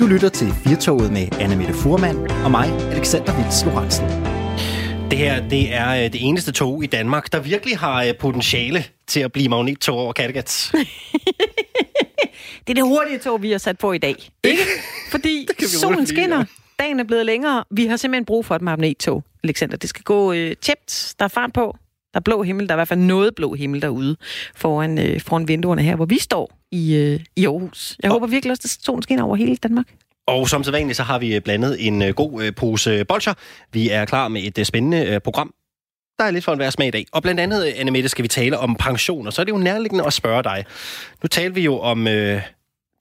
Du lytter til Firtoget med Anna Mette Furman og mig, Alexander Vils Lorentzen. Det her, det er øh, det eneste tog i Danmark, der virkelig har øh, potentiale til at blive magnettog over Kattegat. Det er det hurtige tog, vi har sat på i dag. Ikke? Fordi solen skinner, dagen er blevet længere. Vi har simpelthen brug for et magnettog, Alexander. Det skal gå øh, tjept. Der er fart på. Der er blå himmel. Der er i hvert fald noget blå himmel derude foran, øh, foran vinduerne her, hvor vi står i, øh, i Aarhus. Jeg Og- håber virkelig også, at solen skinner over hele Danmark. Og som sædvanligt, så har vi øh, blandet en øh, god øh, pose bolcher. Vi er klar med et spændende program. Der er lidt for en hver smag i dag. Og blandt andet, øh, Anne Mette, skal vi tale om pension. Og så er det jo nærliggende at spørge dig. Nu talte vi jo om øh,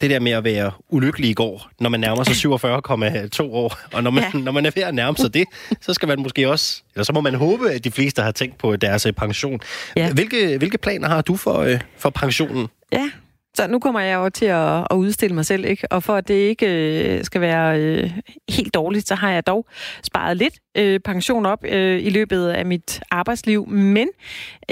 det der med at være ulykkelig i går, når man nærmer sig 47,2 år. Og når man, ja. Når man er ved at nærme sig det, så skal man måske også... Eller så må man håbe, at de fleste har tænkt på deres øh, pension. Ja. Hvilke, hvilke planer har du for, øh, for pensionen? Ja, så nu kommer jeg jo til at, at udstille mig selv, ikke? Og for at det ikke øh, skal være øh, helt dårligt, så har jeg dog sparet lidt øh, pension op øh, i løbet af mit arbejdsliv. Men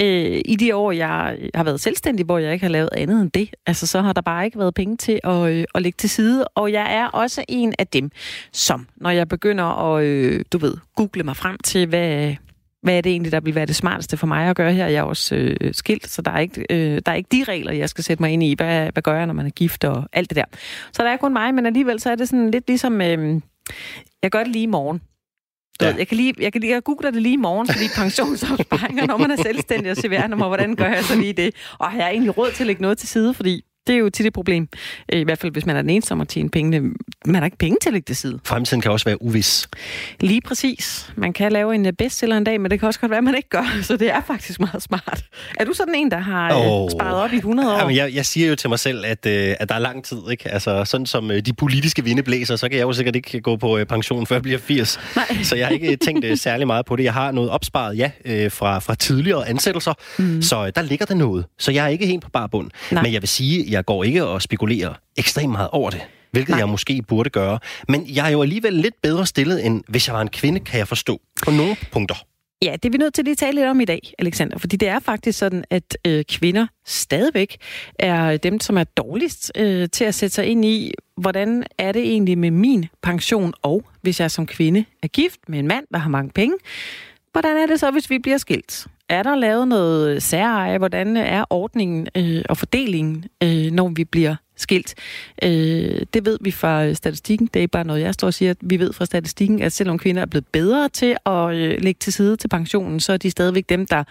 øh, i de år, jeg har været selvstændig, hvor jeg ikke har lavet andet end det, altså så har der bare ikke været penge til at, øh, at lægge til side. Og jeg er også en af dem, som når jeg begynder at, øh, du ved, google mig frem til, hvad hvad er det egentlig, der vil være det smarteste for mig at gøre her? Jeg er også øh, skilt, så der er, ikke, øh, der er ikke de regler, jeg skal sætte mig ind i. Hvad, hvad gør jeg, når man er gift og alt det der? Så der er kun mig, men alligevel så er det sådan lidt ligesom... Øh, jeg gør det lige i morgen. Du Ja. ved, Jeg kan lige, jeg kan lige, jeg googler det lige i morgen, fordi pensionsopsparinger, når man er selvstændig og CVR-nummer, hvordan gør jeg så lige det? Og har jeg egentlig råd til at lægge noget til side, fordi det er jo tit et problem. Øh, I hvert fald, hvis man er den eneste, som har tjent pengene. Man har ikke penge til at lægge til side. Fremtiden kan også være uvis. Lige præcis. Man kan lave en øh, bestseller en dag, men det kan også godt være, at man ikke gør. Så det er faktisk meget smart. Er du sådan en, der har oh. sparet op i 100 år? Jamen, jeg, jeg siger jo til mig selv, at, øh, at der er lang tid. Ikke? Altså, sådan som øh, de politiske vinde blæser, så kan jeg jo sikkert ikke gå på øh, pension, før jeg bliver 80. Nej. Så jeg har ikke tænkt øh, særlig meget på det. Jeg har noget opsparet, ja, øh, fra, fra tidligere ansættelser. Mm. Så øh, der ligger der noget. Så jeg er ikke helt på bar bund. Nej. Men jeg vil sige, jeg går ikke og spekulerer ekstremt meget over det. Hvilket Nej. jeg måske burde gøre. Men jeg er jo alligevel lidt bedre stillet, end hvis jeg var en kvinde, kan jeg forstå. På nogle punkter. Ja, det er vi nødt til lige at tale lidt om i dag, Alexander. Fordi det er faktisk sådan, at øh, kvinder stadigvæk er dem, som er dårligst øh, til at sætte sig ind i, hvordan er det egentlig med min pension, og hvis jeg som kvinde er gift med en mand, der har mange penge, hvordan er det så, hvis vi bliver skilt? Er der lavet noget særeje? Hvordan er ordningen øh, og fordelingen, øh, når vi bliver skilt? Øh, det ved vi fra statistikken. Det er bare noget, jeg står og siger. Vi ved fra statistikken, at selvom kvinder er blevet bedre til at øh, lægge til side til pensionen, så er de stadigvæk dem, der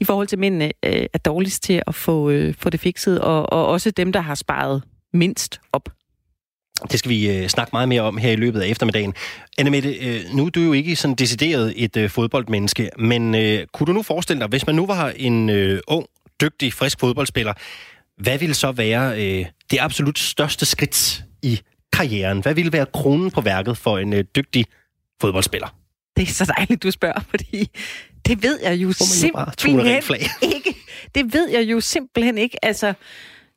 i forhold til mændene øh, er dårligst til at få, øh, få det fikset, og, og også dem, der har sparet mindst op. Det skal vi øh, snakke meget mere om her i løbet af eftermiddagen. Annemette, øh, nu er du jo ikke sådan decideret et øh, fodboldmenneske, men øh, kunne du nu forestille dig, hvis man nu var en øh, ung, dygtig, frisk fodboldspiller, hvad ville så være øh, det absolut største skridt i karrieren? Hvad ville være kronen på værket for en øh, dygtig fodboldspiller? Det er så dejligt, du spørger, fordi det ved jeg jo simpelthen ikke. Det ved jeg jo simpelthen ikke. Altså,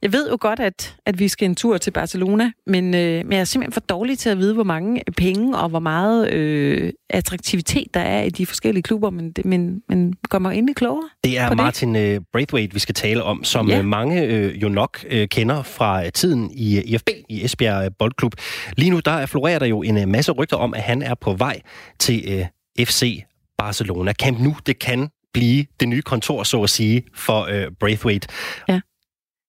jeg ved jo godt, at, at vi skal en tur til Barcelona, men, øh, men jeg er simpelthen for dårlig til at vide, hvor mange penge og hvor meget øh, attraktivitet der er i de forskellige klubber, men, men, men gør mig endelig klogere. Det er på det. Martin øh, Braithwaite, vi skal tale om, som Ja. ja. mange øh, jo nok øh, kender fra øh, tiden i øh, IFB, i Esbjerg øh, Boldklub. Lige nu der florerer der jo en øh, masse rygter om, at han er på vej til øh, FC Barcelona. Camp Nu, det kan blive det nye kontor, så at sige, for øh, Braithwaite.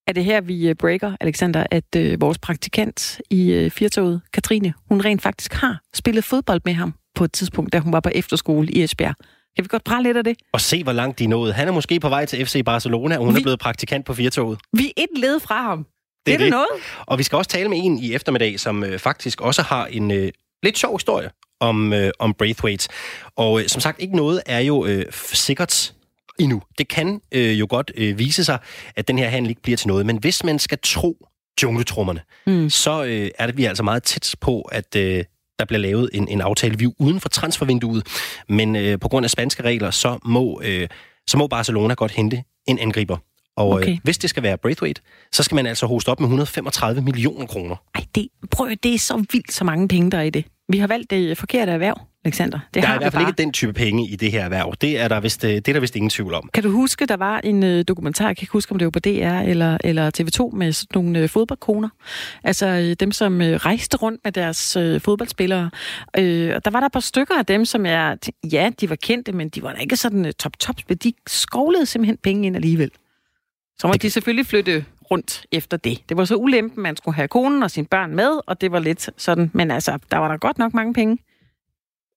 Er det her, vi øh, breaker, Alexander, at øh, vores praktikant i øh, Firtoget, Katrine, hun rent faktisk har spillet fodbold med ham på et tidspunkt, da hun var på efterskole i Esbjerg. Kan vi godt prale lidt af det? Og se, hvor langt de nået. Han er måske på vej til FC Barcelona, og hun Vi- er blevet praktikant på Firtoget. Vi er et led fra ham. Det, Det er det noget? Og vi skal også tale med en i eftermiddag, som øh, faktisk også har en øh, lidt sjov historie om, øh, om Braithwaite. Og øh, som sagt, ikke noget er jo øh, sikkert endnu. Det kan øh, jo godt øh, vise sig, at den her handel ikke bliver til noget. Men hvis man skal tro jungletrummerne, Mm. så øh, er det vi er altså meget tæt på, at øh, der bliver lavet en, en aftale. Vi uden for transfervinduet, men øh, på grund af spanske regler, så må, øh, så må Barcelona godt hente en angriber. Og Okay. øh, hvis det skal være Braithwaite, så skal man altså hoste op med 135 millioner kroner. Ej, det, prøv, det er så vildt, så mange penge, der er i det. Vi har valgt det forkerte erhverv, Alexander. Det der er i hvert fald ikke den type penge i det her erhverv. Det er der vist, øh, det er der vist ingen tvivl om. Kan du huske, der var en uh, dokumentar, jeg kan ikke huske, om det var på DR eller, eller TV2, med sådan nogle uh, fodboldkoner. Altså dem, som rejste rundt med deres fodboldspillere. Og der var der et par stykker af dem, som er, ja, de var kendte, men de var da ikke sådan top-top. De skovlede simpelthen penge ind alligevel. Så må det... de selvfølgelig flytte rundt efter det. Det var så ulempen, man skulle have konen og sine børn med, og det var lidt sådan, men altså, der var der godt nok mange penge.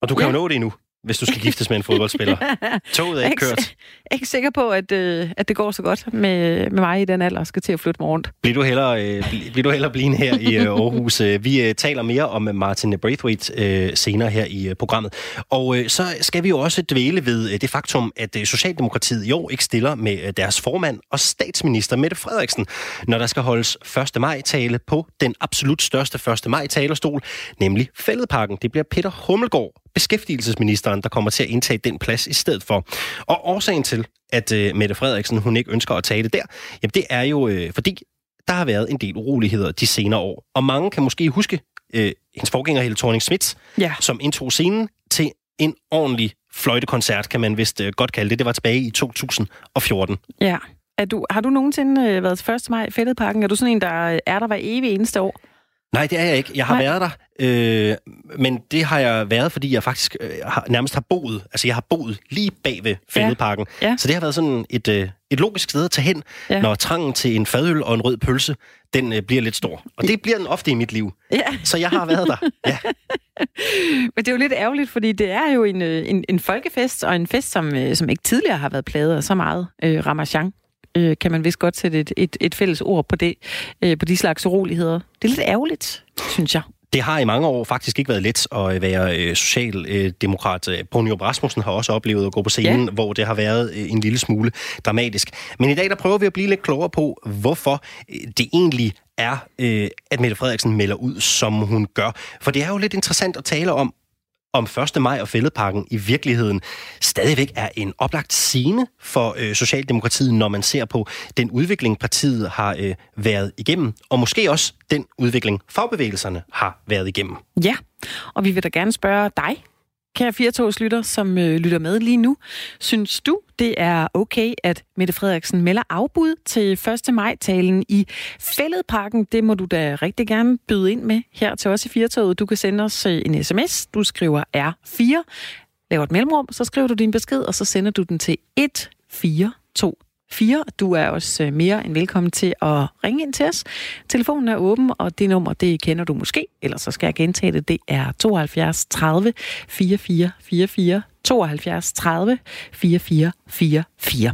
Og du kan ja. jo nå det nu hvis du skal giftes med en fodboldspiller. Toget er ikke kørt. Jeg er ikke sikker på, at, øh, at det går så godt med, med mig i den alder, skal til at flytte mig rundt. Bliver du hellere, øh, bliver du hellere blive her i øh, Aarhus? Øh, vi øh, taler mere om Martin Braithwaite øh, senere her i øh, programmet. Og øh, så skal vi jo også dvæle ved øh, det faktum, at øh, Socialdemokratiet i år ikke stiller med øh, deres formand og statsminister Mette Frederiksen, når der skal holdes 1. maj-tale på den absolut største 1. maj-talerstol, nemlig Fælledparken. Det bliver Peter Hummelgaard, beskæftigelsesministeren, der kommer til at indtage den plads i stedet for. Og årsagen til, at øh, Mette Frederiksen hun ikke ønsker at tage det der, jamen det er jo øh, fordi, der har været en del uroligheder de senere år. Og mange kan måske huske øh, hendes forgænger Helle thorning Schmidt, ja. som indtog scenen til en ordentlig fløjtekoncert, kan man vist øh, godt kalde det. Det var tilbage i 2014. Ja. Er du, har du nogensinde øh, været til 1. maj i Fælledparken? Er du sådan en, der er der hver evig eneste år? Nej, det er jeg ikke. Jeg har Nej. været der, øh, men det har jeg været, fordi jeg faktisk øh, har, nærmest har boet. Altså, jeg har boet lige bag ved Fældeparken. Ja. Ja. Så det har været sådan et, øh, et logisk sted at tage hen, ja. når trangen til en fadøl og en rød pølse, den øh, bliver lidt stor. Og det bliver den ofte i mit liv. Ja. Så jeg har været der, ja. Men det er jo lidt ærgerligt, fordi det er jo en, øh, en, en folkefest, og en fest, som, øh, som ikke tidligere har været pladet af så meget øh, ramachan øh, kan man vist godt sætte et, et, et fælles ord på det, øh, på de slags uroligheder. Det er lidt ærgerligt, synes jeg. Det har i mange år faktisk ikke været let at være øh, socialdemokrat. Pony Rasmussen har også oplevet at gå på scenen, ja. hvor det har været øh, en lille smule dramatisk. Men i dag der prøver vi at blive lidt klogere på, hvorfor øh, det egentlig er, øh, at Mette Frederiksen melder ud, som hun gør. For det er jo lidt interessant at tale om, om 1. maj og Fælledparken i virkeligheden stadigvæk er en oplagt scene for øh, Socialdemokratiet, når man ser på den udvikling, partiet har øh, været igennem, og måske også den udvikling, fagbevægelserne har været igennem. Ja, og vi vil da gerne spørge dig, Kære 4 lytter, som øh, lytter med lige nu, synes du, det er okay, at Mette Frederiksen melder afbud til 1. maj-talen i Fælledparken? Det må du da rigtig gerne byde ind med her til os i 4 Du kan sende os øh, en sms. Du skriver R4, laver et mellemrum, så skriver du din besked, og så sender du den til 1424 4. Du er også øh, mere end velkommen til at ringe ind til os. Telefonen er åben, og det nummer, det kender du måske, ellers så skal jeg gentage det. Det er 72 30 44 44 72 30 44 44.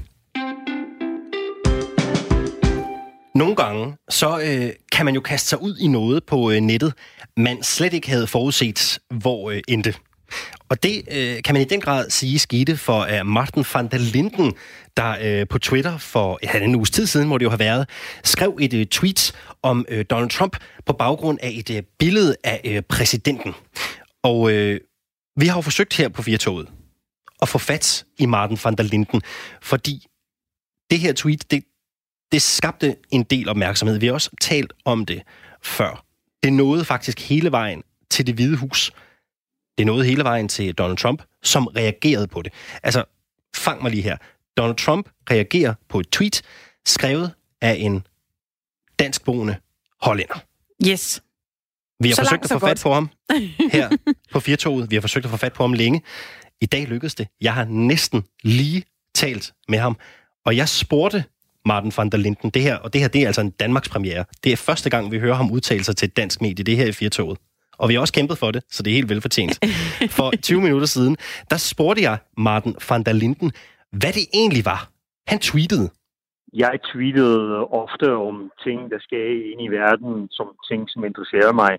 Nogle gange, så øh, kan man jo kaste sig ud i noget på øh, nettet, man slet ikke havde forudset, hvor øh, endte. Og det øh, kan man i den grad sige skete for uh, Martin van der Linden, der øh, på Twitter for ja, en uges tid siden, må det jo have været, skrev et øh, tweet om øh, Donald Trump på baggrund af et øh, billede af øh, præsidenten. Og øh, vi har jo forsøgt her på Firtoget at få fat i Martin van der Linden, fordi det her tweet, det, det skabte en del opmærksomhed. Vi har også talt om det før. Det nåede faktisk hele vejen til det hvide hus. Det nåede hele vejen til Donald Trump, som reagerede på det. Altså, fang mig lige her. Donald Trump reagerer på et tweet, skrevet af en danskboende hollænder. Yes. Vi har så forsøgt langt, at få fat på ham her på Firtoget. Vi har forsøgt at få fat på ham længe. I dag lykkedes det. Jeg har næsten lige talt med ham, og jeg spurgte Martin van der Linden det her, og det her det er altså en Danmarks premiere. Det er første gang, vi hører ham udtale sig til et dansk medie, det her i Firtoget. Og vi har også kæmpet for det, så det er helt velfortjent. For 20 minutter siden, der spurgte jeg Martin van der Linden, hvad det egentlig var, han tweetede. Jeg tweetede ofte om ting, der sker ind i verden, som ting, som interesserer mig.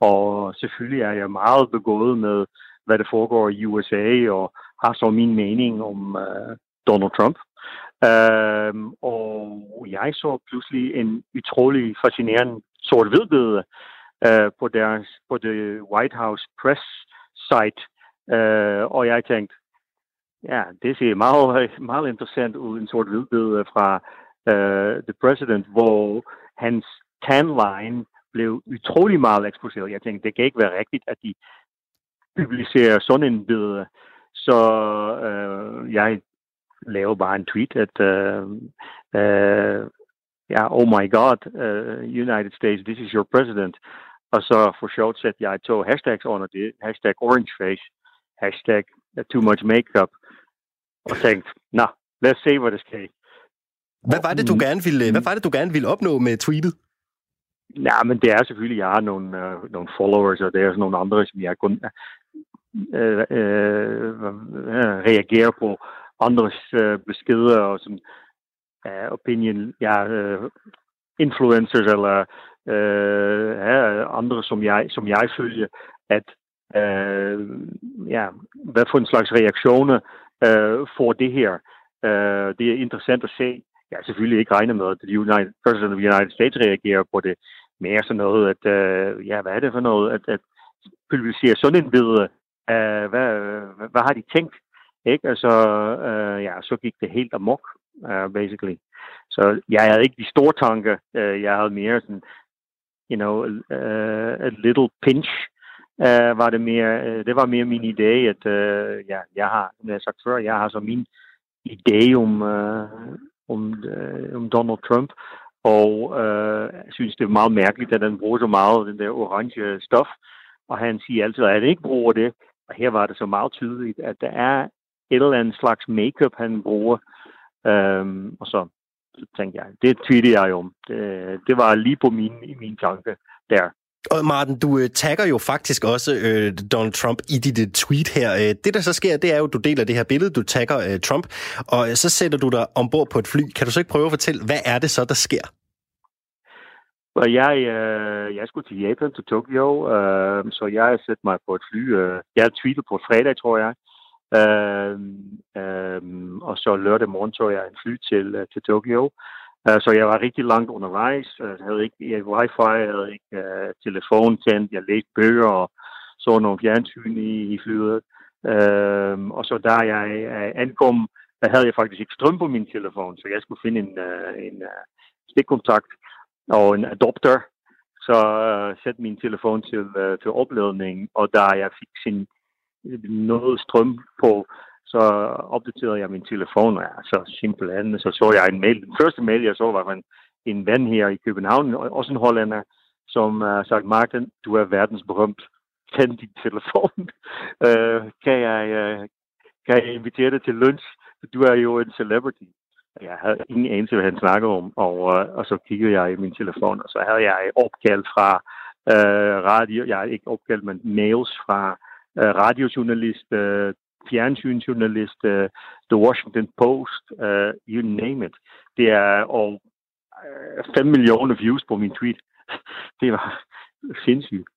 Og selvfølgelig er jeg meget begået med, hvad der foregår i USA, og har så min mening om uh, Donald Trump. Uh, og jeg så pludselig en utrolig fascinerende sort-hvid Øh, på, deres, på The White House press site. Uh, og jeg tænkte, Ja, det ser meget, meget interessant ud, en sort hvidbillede fra uh, The President, hvor hans tanline blev utrolig meget eksposeret. Jeg tænkte, det kan ikke være rigtigt, at de publicerer sådan en billede. Så øh, jeg laver bare en tweet, at øh, øh, ja, oh my god, uh, United States, this is your president. Og så for sjovt sætter jeg to hashtags under det. Hashtag orangeface, hashtag too much makeup. Og tænkte, nå, lad os se, hvad der sker. Hvad var det, du gerne ville, hvad var det, du gerne ville opnå med tweetet? Ja, men det er selvfølgelig, jeg har nogle, uh, nogle followers, og det er nogle andre, som jeg kun uh, uh, reagerer på andres uh, beskeder, og som uh, opinion, ja, uh, influencers eller øh, andre, som jeg, som jeg følger, at øh, ja, hvad for en slags reaktioner øh, får det her. Øh, det er interessant at se. Jeg har selvfølgelig ikke regnet med, at the United, President of the United States reagerer på det. Mere sådan noget, at, øh, ja, hvad er det for noget, at, at publicere sådan en billede. Uh, hvad, hvad, hvad har de tænkt? Ikke? Altså, øh, ja, så gik det helt amok, uh, basically. Så jeg havde ikke de store tanker. Uh, jeg havde mere sådan, you know, a, a little pinch uh, var det mere, uh, det var mere min idé, at uh, ja, jeg har, som jeg har sagt før, jeg har så min idé om, uh, om, uh, om Donald Trump, og uh, jeg synes, det er meget mærkeligt, at han bruger så meget den der orange stof, og han siger altid, at han ikke bruger det, og her var det så meget tydeligt, at der er et eller andet slags makeup, han bruger, um, og så tænkte jeg, det tweetede jeg om. Det, det var lige på min, min tanke der. Og Martin, du øh, tagger jo faktisk også øh, Donald Trump i dit øh, tweet her. Øh, det, der så sker, det er jo, at du deler det her billede, du tagger øh, Trump, og øh, så sætter du dig ombord på et fly. Kan du så ikke prøve at fortælle, hvad er det så, der sker? Og jeg, øh, jeg skulle til Japan, til Tokyo, øh, så jeg sætter mig på et fly. Øh, jeg har tweetet på fredag, tror jeg. Øh, øh, og så lørdag morgen tog jeg en fly til, øh, til Tokyo. Uh, så jeg var rigtig langt undervejs. Øh, jeg havde ikke jeg wifi, jeg havde ikke uh, telefon tændt, jeg læste bøger og så nogle fjernsyn i, i flyet. Uh, og så da jeg uh, ankom, der havde jeg faktisk ikke strøm på min telefon, så jeg skulle finde en, uh, en uh, stikkontakt og en adapter. Så uh, sætte min telefon til, uh, til opladning, og da jeg fik sin noget strøm på, så opdaterede jeg min telefon, og ja, så simpelthen, så så jeg en mail. Den første mail, jeg så, var en, en ven her i København, også en hollænder, som øh, uh, sagde, Martin, du er verdensberømt. Tænd din telefon. uh, kan, jeg, uh, kan jeg invitere dig til lunch? Du er jo en celebrity. Jeg havde ingen anelse, hvad han snakkede om, og, uh, og så kiggede jeg i min telefon, og så havde jeg opkald fra uh, radio, jeg ikke opkald, men mails fra uh, radiojournalist uh, fjernsynsjournalist, uh, The Washington Post, uh, you name it. Det er og uh, 5 millioner views på min tweet. det var sindssygt.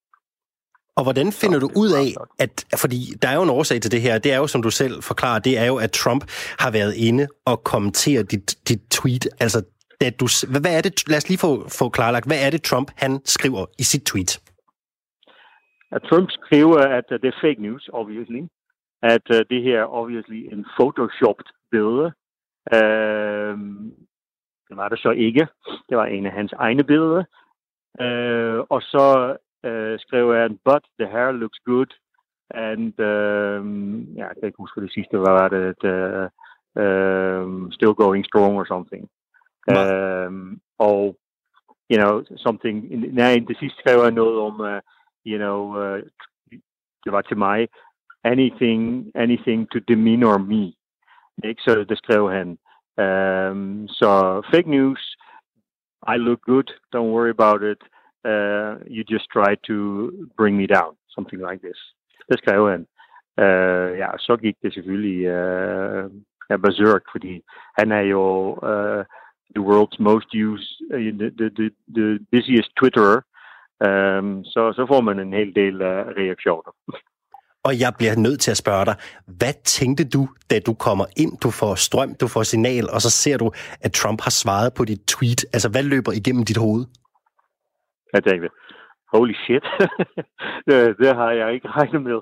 Og hvordan finder du ud af, at, fordi der er jo en årsag til det her, det er jo, som du selv forklarer, det er jo, at Trump har været inde og kommenteret dit, dit tweet. Altså, da du, hvad er det, lad os lige få, få klarlagt, hvad er det, Trump han skriver i sit tweet? At Trump skriver, at det er fake news, obviously at uh, det her obviously en photoshopped billede. Uh, det var det så ikke. Det var en af hans egne billeder. Uh, og så uh, skrev han, but the hair looks good. And, um, ja, jeg kan ikke huske det sidste, hvad var det? Uh, um, still going strong or something. Um, og, you know, something, nej, det sidste skrev han noget om, uh, you know, uh, anything, anything to demeanor me. Um, så fake news, I look good, don't worry about it. Uh, you just try to bring me down, something like this. Det skrev han. Uh, ja, så gik det selvfølgelig uh, berserk, fordi han er jo uh, the world's most used, uh, the, the, the, the busiest Twitterer. Um, så, så får man en hel del uh, reaktioner. Og jeg bliver nødt til at spørge dig, hvad tænkte du, da du kommer ind, du får strøm, du får signal, og så ser du, at Trump har svaret på dit tweet? Altså, hvad løber igennem dit hoved? Jeg tænkte, holy shit, det, det har jeg ikke regnet med.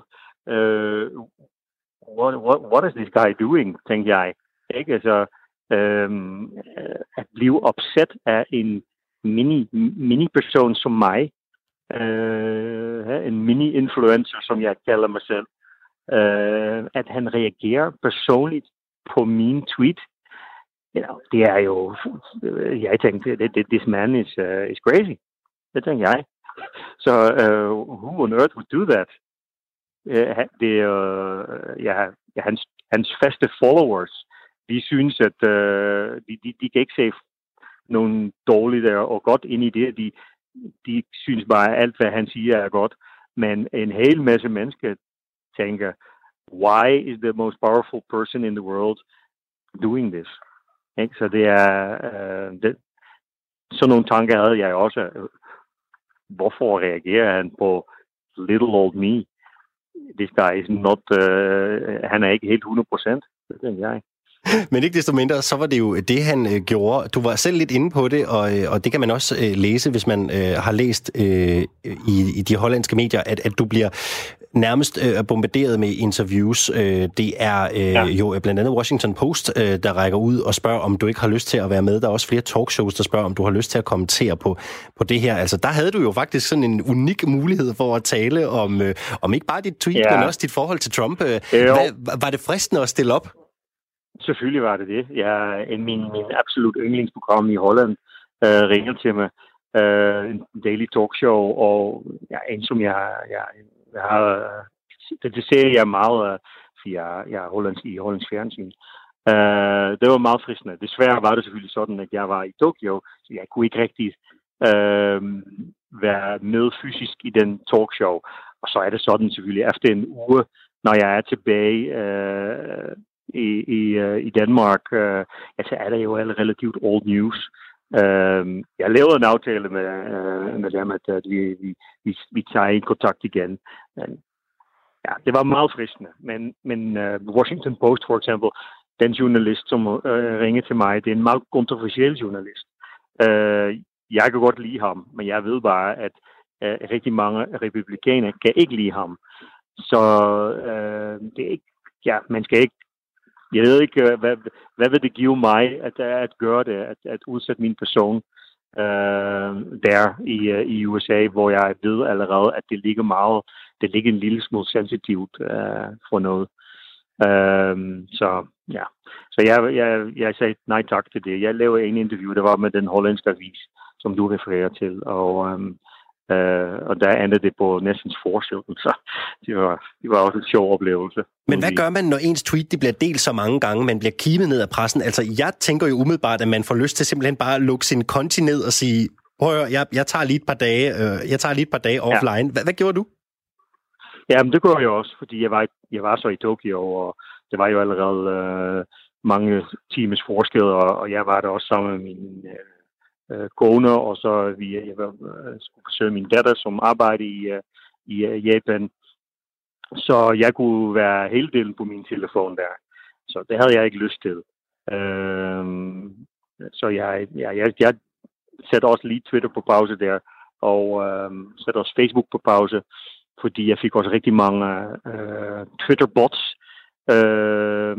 Uh, what, what, what is this guy doing, tænkte jeg. Ikke? Altså, um, at blive opsat af en mini, mini-person som mig, øh, en mini-influencer, som jeg kalder mig selv, øh, at han reagerer personligt på min tweet. You know, det er jo, jeg tænkte, this man is, uh, is crazy. Det tænkte jeg. Så uh, who on earth would do that? Uh, det, øh, uh, ja, hans, hans faste followers, de synes, at uh, de, de, de kan ikke se nogen dårligt og godt ind i det. De, de synes bare, at alt, hvad han siger, er godt. Men en hel masse mennesker tænker, why is the most powerful person in the world doing this? Ikke? Så det er, uh, det, sådan nogle tanker havde jeg også. Hvorfor reagerer han på little old me? This guy is not, uh, han er ikke helt 100%, det tænker jeg. Men ikke desto mindre, så var det jo det, han øh, gjorde. Du var selv lidt inde på det, og, øh, og det kan man også øh, læse, hvis man øh, har læst øh, i, i de hollandske medier, at, at du bliver nærmest øh, bombarderet med interviews. Øh, det er øh, ja. jo blandt andet Washington Post, øh, der rækker ud og spørger, om du ikke har lyst til at være med. Der er også flere talkshows, der spørger, om du har lyst til at kommentere på, på det her. Altså, der havde du jo faktisk sådan en unik mulighed for at tale om, øh, om ikke bare dit tweet, ja. men også dit forhold til Trump. Øh, hvad, var det fristende at stille op? Selvfølgelig var det det. Jeg, en, min, min absolut yndlingsprogram i Holland øh, ringer til mig. Øh, en daily talkshow, og ja, en som jeg, jeg, jeg har... Det, det ser jeg meget, øh, for jeg, jeg er hollands, i Hollands fjernsyn. Øh, det var meget fristende. Desværre var det selvfølgelig sådan, at jeg var i Tokyo, så jeg kunne ikke rigtig øh, være med fysisk i den talkshow. Og så er det sådan selvfølgelig, efter en uge, når jeg er tilbage øh, i, i, uh, i Danmark, uh, altså er det jo relativt old news. Uh, jeg lavede en aftale med, uh, med dem, at, at vi, vi, vi, vi tager i kontakt igen. Men, ja, det var meget fristende. Men, men uh, Washington Post for eksempel, den journalist, som uh, ringede til mig, det er en meget kontroversiel journalist. Uh, jeg kan godt lide ham, men jeg ved bare, at uh, rigtig mange republikanere kan ikke lide ham. Så øh, det er ikke, ja, man skal ikke jeg ved ikke, øh, hvad, hvad vil det give mig at, at gøre det, at, at udsætte min person øh, der i, øh, i USA, hvor jeg ved allerede, at det ligger meget, det ligger en lille smule sensitivt øh, for noget. Øh, så ja, så jeg, jeg, jeg sagde nej tak til det. Jeg lavede en interview, der var med den hollandske avis, som du refererer til, og øh, Uh, og der endte det på næsten forsiden, så det var, det var også en sjov oplevelse. Men hvad gør man, når ens tweet det bliver delt så mange gange, man bliver kimet ned af pressen? Altså, jeg tænker jo umiddelbart, at man får lyst til simpelthen bare at lukke sin konti ned og sige, prøv at høre, jeg, jeg tager lige et par dage, øh, jeg tager lige et par dage offline. Ja. Hvad, hvad gjorde du? Jamen, det gjorde jeg også, fordi jeg var, jeg var så i Tokyo, og det var jo allerede øh, mange times forskel, og, og jeg var der også sammen med min øh, øh, kone, og så vi, jeg øh, skulle besøge min datter, som arbejder i, øh, i øh, Japan. Så jeg kunne være hele delen på min telefon der. Så det havde jeg ikke lyst til. Øh, så jeg, jeg, jeg, jeg satte også lige Twitter på pause der, og øh, satte også Facebook på pause, fordi jeg fik også rigtig mange øh, Twitter-bots øh,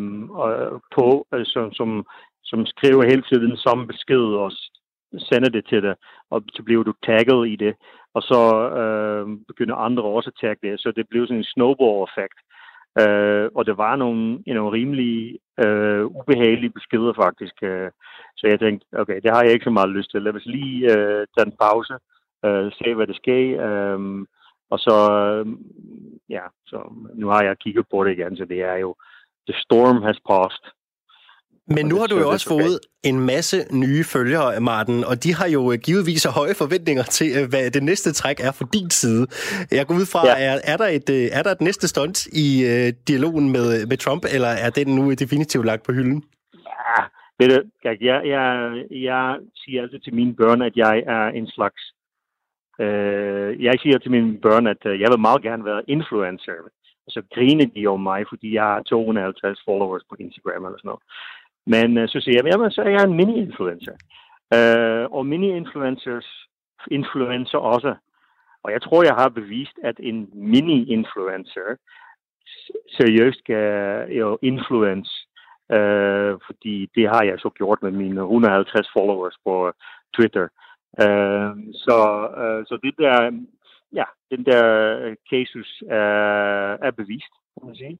på, øh, som, som, som skriver hele tiden samme besked og sender det til dig, og så bliver du tagget i det, og så øh, begynder andre også at tagge det, så det blev sådan en snowball-effekt. Øh, og det var nogle you know, rimelig øh, ubehagelige beskeder faktisk. Øh, så jeg tænkte, okay, det har jeg ikke så meget lyst til. Lad os lige øh, tage en pause, øh, se hvad der sker, øh, og så, øh, ja, så nu har jeg kigget på det igen, så det er jo, the storm has passed. Men nu har du jo også fået en masse nye følgere, Martin, og de har jo øh, givetvis høje forventninger til, øh, hvad det næste træk er for din side. Jeg går ud fra, ja. er, er, der et, øh, er der et næste stunt i uh, dialogen med, med Trump, eller er den nu definitivt lagt på hylden? Ja, ved du, jeg, jeg, jeg, jeg siger altid til mine børn, at jeg er en slags... Øh, jeg siger til mine børn, at jeg vil meget gerne være influencer. Og så griner de om mig, fordi jeg har 250 followers på Instagram eller sådan noget. Men uh, så siger jeg, jamen så er jeg en mini-influencer. Uh, og mini-influencers influencer også. Og jeg tror, jeg har bevist, at en mini-influencer seriøst kan øh, jo influence, uh, fordi det har jeg så gjort med mine 150 followers på Twitter. Uh, så, uh, så det der ja, den der casus er, er bevist, kan man sige.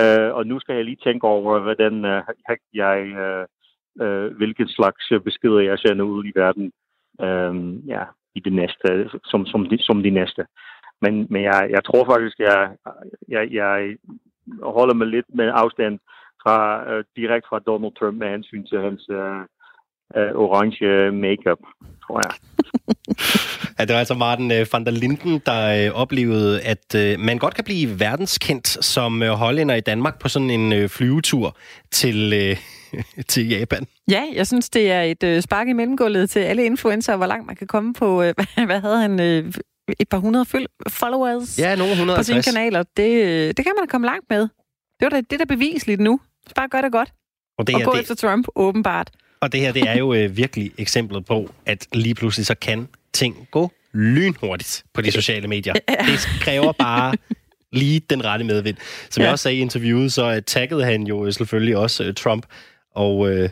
Øh, og nu skal jeg lige tænke over, hvordan øh, jeg, øh, øh, hvilken slags beskeder jeg sender ud i verden øh, ja, i det næste, som, som, de, som de næste. Men, men jeg, jeg tror faktisk, jeg, jeg, jeg holder mig lidt med afstand fra, øh, direkte fra Donald Trump med hensyn til hans øh, uh, orange makeup, tror jeg. ja, det var altså Martin uh, van der Linden, der uh, oplevede, at uh, man godt kan blive verdenskendt som uh, hollænder i Danmark på sådan en uh, flyvetur til, uh, til Japan. Ja, jeg synes, det er et uh, spark i mellemgulvet til alle influencer, hvor langt man kan komme på, uh, hvad havde han, uh, et par hundrede followers ja, nogle 150. på sine kanaler. Det, det kan man komme langt med. Det var det, det der bevisligt nu. Så bare gør det godt. Og, det og gå det... efter Trump, åbenbart. Og det her, det er jo øh, virkelig eksemplet på, at lige pludselig så kan ting gå lynhurtigt på de sociale medier. Det kræver bare lige den rette medvind. Som ja. jeg også sagde i interviewet, så uh, taggede han jo øh, selvfølgelig også uh, Trump, og uh,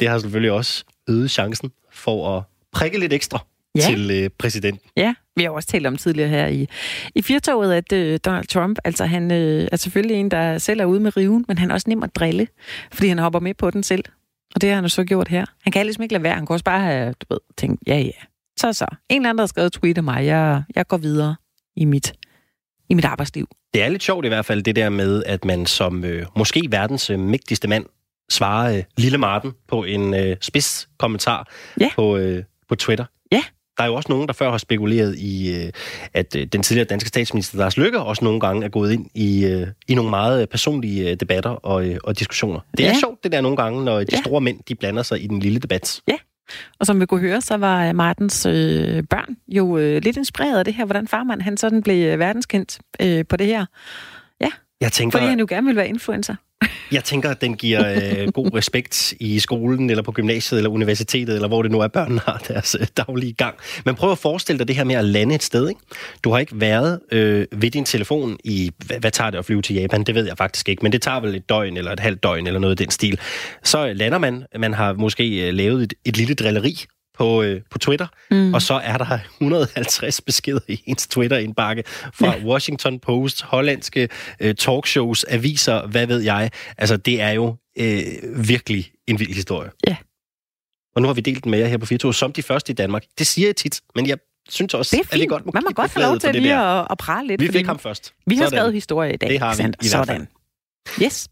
det har selvfølgelig også øget chancen for at prikke lidt ekstra ja. til uh, præsidenten. Ja, vi har også talt om tidligere her i, i firtoget, at uh, Donald Trump, altså han uh, er selvfølgelig en, der selv er ude med riven, men han er også nem at drille, fordi han hopper med på den selv. Og det har han jo så gjort her. Han kan ligesom ikke lade være. Han kan også bare have du ved, tænkt, ja ja, så så. En eller anden, har skrevet tweet af mig. Jeg, jeg går videre i mit, i mit arbejdsliv. Det er lidt sjovt i hvert fald, det der med, at man som øh, måske verdens øh, mægtigste mand svarer øh, Lille Martin på en øh, spids kommentar ja. på, øh, på Twitter. Der er jo også nogen, der før har spekuleret i, øh, at øh, den tidligere danske statsminister Lars Løkke også nogle gange er gået ind i, øh, i nogle meget personlige debatter og, og diskussioner. Det er ja. sjovt, det der nogle gange, når de ja. store mænd de blander sig i den lille debat. Ja, og som vi kunne høre, så var Martens øh, børn jo øh, lidt inspireret af det her, hvordan farmand han sådan blev verdenskendt øh, på det her. Ja, jeg tænker, fordi han jo gerne vil være influencer. Jeg tænker, at den giver øh, god respekt i skolen, eller på gymnasiet, eller universitetet, eller hvor det nu er, børnene har deres øh, daglige gang. Men prøv at forestille dig det her med at lande et sted. Ikke? Du har ikke været øh, ved din telefon i, hvad, hvad tager det at flyve til Japan? Det ved jeg faktisk ikke, men det tager vel et døgn, eller et halvt døgn, eller noget i den stil. Så lander man, man har måske øh, lavet et, et lille drilleri, på, øh, på Twitter, mm. og så er der 150 beskeder i ens Twitter-indbakke fra ja. Washington Post, hollandske øh, talkshows, aviser, hvad ved jeg. Altså, det er jo øh, virkelig en vild historie. Ja. Og nu har vi delt den med jer her på Fito som de første i Danmark. Det siger jeg tit, men jeg synes også, det er fint. at vi godt må Man må godt få lov til lige at, at prale lidt. Vi fik ham først. Vi har Sådan. skrevet historie i dag. Det har vi i hvert fald. Yes.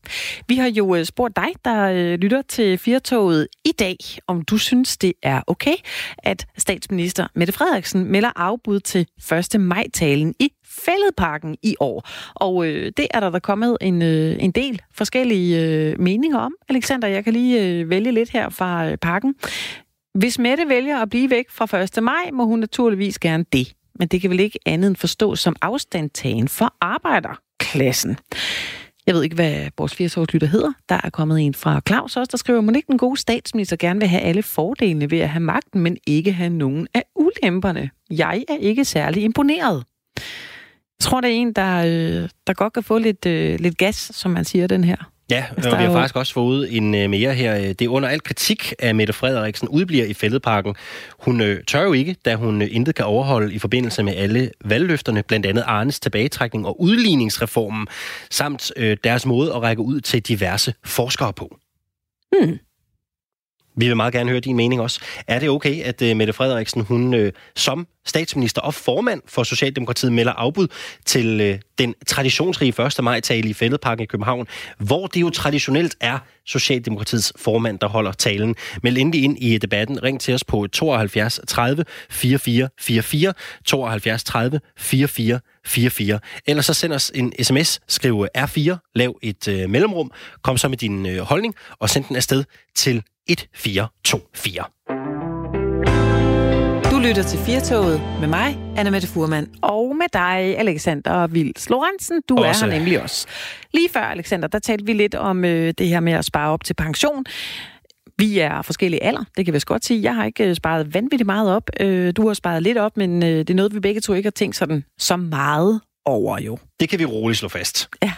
Vi har jo øh, spurgt dig, der øh, lytter til Firtoget i dag, om du synes, det er okay, at statsminister Mette Frederiksen melder afbud til 1. maj-talen i Fælledparken i år. Og øh, det er der der kommet en, øh, en del forskellige øh, meninger om. Alexander, jeg kan lige øh, vælge lidt her fra øh, parken. Hvis Mette vælger at blive væk fra 1. maj, må hun naturligvis gerne det. Men det kan vel ikke andet end forstås som afstandtagen for arbejderklassen. Jeg ved ikke, hvad vores 80 lytter hedder. Der er kommet en fra Claus også, der skriver, må ikke den gode statsminister gerne vil have alle fordelene ved at have magten, men ikke have nogen af ulemperne. Jeg er ikke særlig imponeret. Jeg tror, det er en, der, øh, der godt kan få lidt, øh, lidt gas, som man siger, den her. Ja, altså, og vi har faktisk også fået en uh, mere her. Det er under al kritik, at Mette Frederiksen udbliver i fældeparken. Hun uh, tør jo ikke, da hun uh, intet kan overholde i forbindelse med alle valgløfterne, blandt andet Arnes tilbagetrækning og udligningsreformen, samt deres måde at række ud til diverse forskere på. Hmm. Vi vil meget gerne høre din mening også. Er det okay, at uh, Mette Frederiksen, hun uh, som statsminister og formand for Socialdemokratiet, melder afbud til uh, den traditionsrige 1. maj-tale i Fælledparken i København, hvor det jo traditionelt er Socialdemokratiets formand, der holder talen. Meld endelig ind i debatten. Ring til os på 72 30 44 44, 72 30 44 44. Eller så send os en sms, skriv R4, lav et øh, mellemrum, kom så med din øh, holdning, og send den afsted til 1424. Du lytter til Firtoget med mig, Anna Mette Furman, og med dig, Alexander Vils Lorentzen. Du også. er her nemlig også. Lige før, Alexander, der talte vi lidt om øh, det her med at spare op til pension. Vi er forskellige alder, det kan vi godt sige. Jeg har ikke sparet vanvittigt meget op. Øh, du har sparet lidt op, men øh, det er noget, vi begge to ikke har tænkt sådan så meget over jo. Det kan vi roligt slå fast. Ja.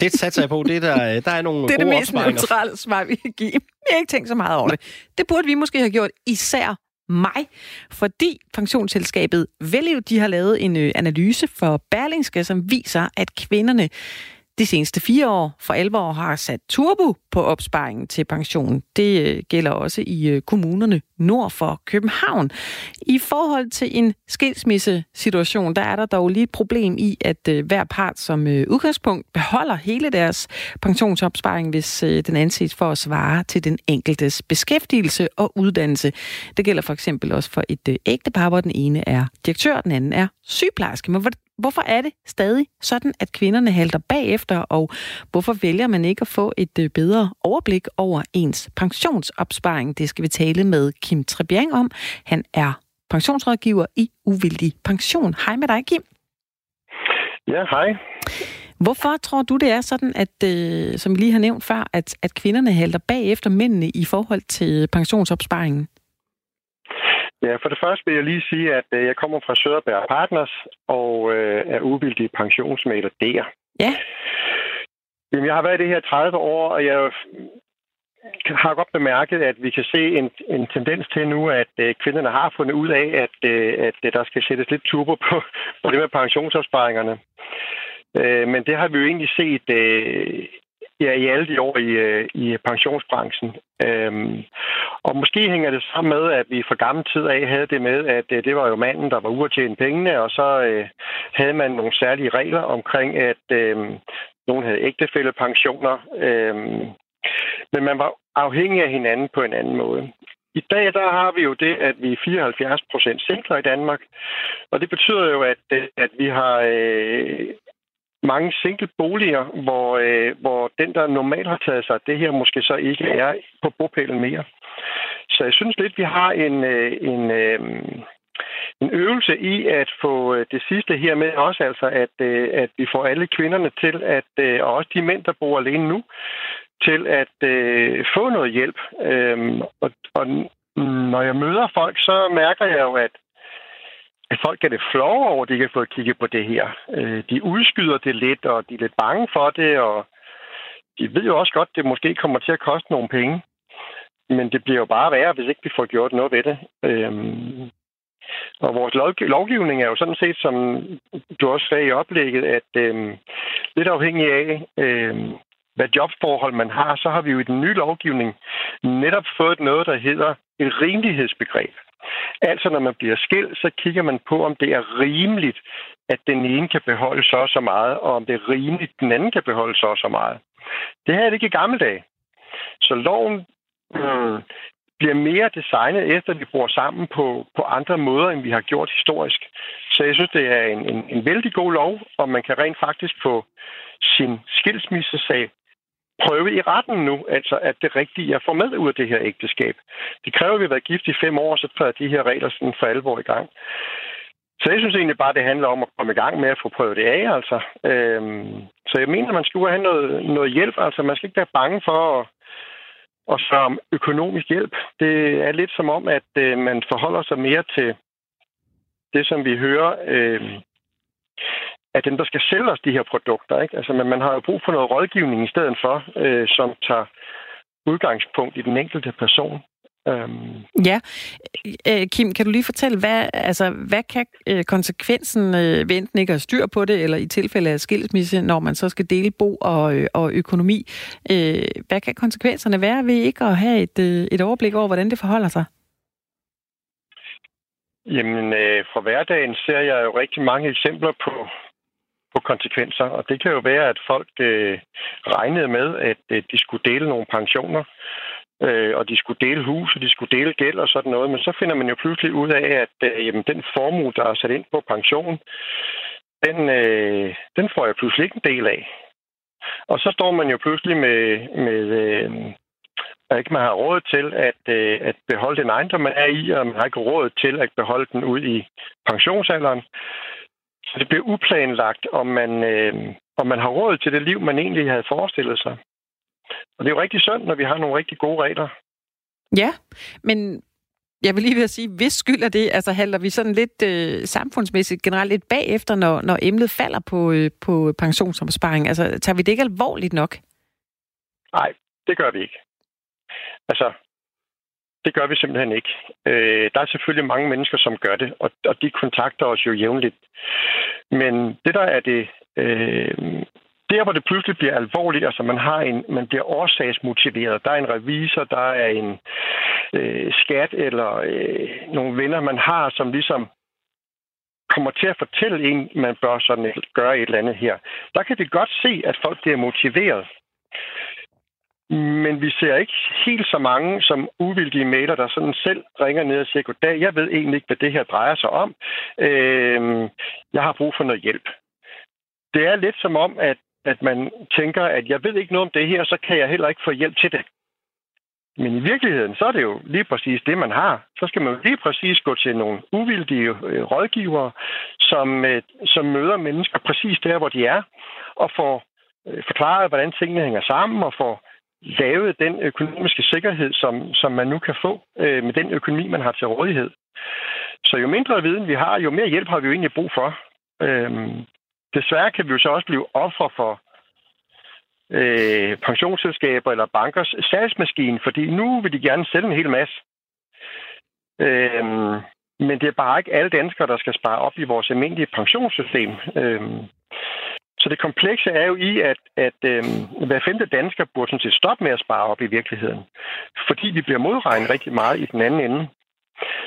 Det satser jeg på. Det der, der er nogle Det er det mest neutrale svar, vi kan give. Vi har ikke tænkt så meget over det. Det burde vi måske have gjort, især mig, fordi pensionsselskabet Value, de har lavet en øh, analyse for Berlingske, som viser, at kvinderne de seneste fire år for alvor har sat turbo på opsparingen til pension. Det øh, gælder også i øh, kommunerne nord for København. I forhold til en skilsmissesituation, der er der dog lige et problem i, at øh, hver part som udgangspunkt beholder hele deres pensionsopsparing, hvis den anses for at svare til den enkeltes beskæftigelse og uddannelse. Det gælder for eksempel også for et ægtepar, hvor den ene er direktør, og den anden er sygeplejerske. Men hvorfor er det stadig sådan, at kvinderne halter bagefter, og hvorfor vælger man ikke at få et øh, bedre overblik over ens pensionsopsparing? Det skal vi tale med Kim Trebjerg om. Han er pensionsrådgiver i Uvildig Pension. Hej med dig, Kim. Ja, hej. Hvorfor tror du, det er sådan, at, øh, som vi lige har nævnt før, at, at kvinderne halter bagefter mændene i forhold til pensionsopsparingen? Ja, for det første vil jeg lige sige, at øh, jeg kommer fra Søderberg Partners og øh, er uvildig pensionsmæler der. Ja. Jamen, jeg har været i det her 30 år, og jeg har godt bemærket, at vi kan se en, en tendens til nu, at øh, kvinderne har fundet ud af, at, øh, at der skal sættes lidt turbo på, på det med pensionsopsparingerne. Øh, men det har vi jo egentlig set øh, ja, i alle de år i, øh, i pensionsbranchen. Øhm, og måske hænger det sammen med, at vi fra gammel tid af havde det med, at øh, det var jo manden, der var ude at tjene pengene, og så øh, havde man nogle særlige regler omkring, at øh, nogen havde ægtefællepensioner. Øh, men man var afhængig af hinanden på en anden måde. I dag der har vi jo det, at vi er 74 procent singler i Danmark, og det betyder jo, at, øh, at vi har øh, mange single boliger, hvor, øh, hvor den, der normalt har taget sig det her, måske så ikke er på bopælen mere. Så jeg synes lidt, vi har en, øh, en, øh, en øvelse i at få øh, det sidste her med også, altså at, øh, at vi får alle kvinderne til, at, øh, og også de mænd, der bor alene nu, til at øh, få noget hjælp. Øh, og, og når jeg møder folk, så mærker jeg jo, at at folk er lidt flove over, at de ikke har fået kigget på det her. Øh, de udskyder det lidt, og de er lidt bange for det, og de ved jo også godt, at det måske kommer til at koste nogle penge. Men det bliver jo bare værre, hvis ikke vi får gjort noget ved det. Øhm, og vores lovgivning er jo sådan set, som du også sagde i oplægget, at øhm, lidt afhængig af, øhm, hvad jobforhold man har, så har vi jo i den nye lovgivning netop fået noget, der hedder et rimelighedsbegreb. Altså, når man bliver skilt, så kigger man på, om det er rimeligt, at den ene kan beholde så og så meget, og om det er rimeligt, at den anden kan beholde så og så meget. Det her er det ikke i gamle dage. Så loven øh, bliver mere designet efter, at vi bruger sammen på, på andre måder, end vi har gjort historisk. Så jeg synes, det er en, en, en vældig god lov, og man kan rent faktisk få sin skilsmissesag prøve i retten nu, altså at det rigtige er formelt ud af det her ægteskab. Det kræver, at vi har været gift i fem år, så træder de her regler sådan for alvor i gang. Så jeg synes egentlig bare, det handler om at komme i gang med at få prøvet det af, altså. Øhm, så jeg mener, man skulle have noget, noget hjælp, altså man skal ikke være bange for at, at spørge om økonomisk hjælp. Det er lidt som om, at øh, man forholder sig mere til det, som vi hører øh, af dem, der skal sælge os de her produkter. Ikke? Altså, men man har jo brug for noget rådgivning i stedet for, øh, som tager udgangspunkt i den enkelte person. Øhm. Ja. Øh, Kim, kan du lige fortælle, hvad, altså, hvad kan øh, konsekvensen øh, ved enten ikke at styr på det, eller i tilfælde af skilsmisse, når man så skal dele bo og, øh, og økonomi, øh, hvad kan konsekvenserne være ved ikke at have et, øh, et overblik over, hvordan det forholder sig? Jamen, øh, fra hverdagen ser jeg jo rigtig mange eksempler på på konsekvenser. Og det kan jo være, at folk øh, regnede med, at øh, de skulle dele nogle pensioner, øh, og de skulle dele hus, og de skulle dele gæld og sådan noget. Men så finder man jo pludselig ud af, at øh, jamen, den formue, der er sat ind på pension, den, øh, den får jeg pludselig ikke en del af. Og så står man jo pludselig med, med øh, at ikke man har råd til at, øh, at beholde den ejendom, man er i, og man har ikke råd til at beholde den ud i pensionsalderen. Så det bliver uplanlagt, om man, øh, om man har råd til det liv, man egentlig havde forestillet sig. Og det er jo rigtig synd, når vi har nogle rigtig gode regler. Ja, men jeg vil lige ved at sige, hvis skyld er det, altså halder vi sådan lidt øh, samfundsmæssigt generelt lidt bagefter, når, når emnet falder på, øh, på pensionsopsparing? Altså tager vi det ikke alvorligt nok? Nej, det gør vi ikke. Altså, det gør vi simpelthen ikke. Øh, der er selvfølgelig mange mennesker, som gør det, og, og de kontakter os jo jævnligt. Men det, der er det... Øh, der, hvor det pludselig bliver alvorligt, altså man, har en, man bliver årsagsmotiveret. Der er en revisor, der er en øh, skat eller øh, nogle venner, man har, som ligesom kommer til at fortælle en, man bør sådan gøre et eller andet her. Der kan vi godt se, at folk bliver motiveret. Men vi ser ikke helt så mange som uvildige mailer, der sådan selv ringer ned og siger, goddag, jeg ved egentlig ikke, hvad det her drejer sig om. Øh, jeg har brug for noget hjælp. Det er lidt som om, at, at man tænker, at jeg ved ikke noget om det her, så kan jeg heller ikke få hjælp til det. Men i virkeligheden, så er det jo lige præcis det, man har. Så skal man lige præcis gå til nogle uvildige øh, rådgivere, som, øh, som møder mennesker præcis der, hvor de er, og får øh, forklaret, hvordan tingene hænger sammen, og får lavet den økonomiske sikkerhed, som, som man nu kan få øh, med den økonomi, man har til rådighed. Så jo mindre viden vi har, jo mere hjælp har vi jo egentlig brug for. Øh, desværre kan vi jo så også blive ofre for øh, pensionsselskaber eller bankers salgsmaskine, fordi nu vil de gerne sælge en hel masse. Øh, men det er bare ikke alle danskere, der skal spare op i vores almindelige pensionssystem. Øh, så det komplekse er jo i, at, at øh, hver femte dansker burde sådan set stoppe med at spare op i virkeligheden. Fordi vi bliver modregnet rigtig meget i den anden ende.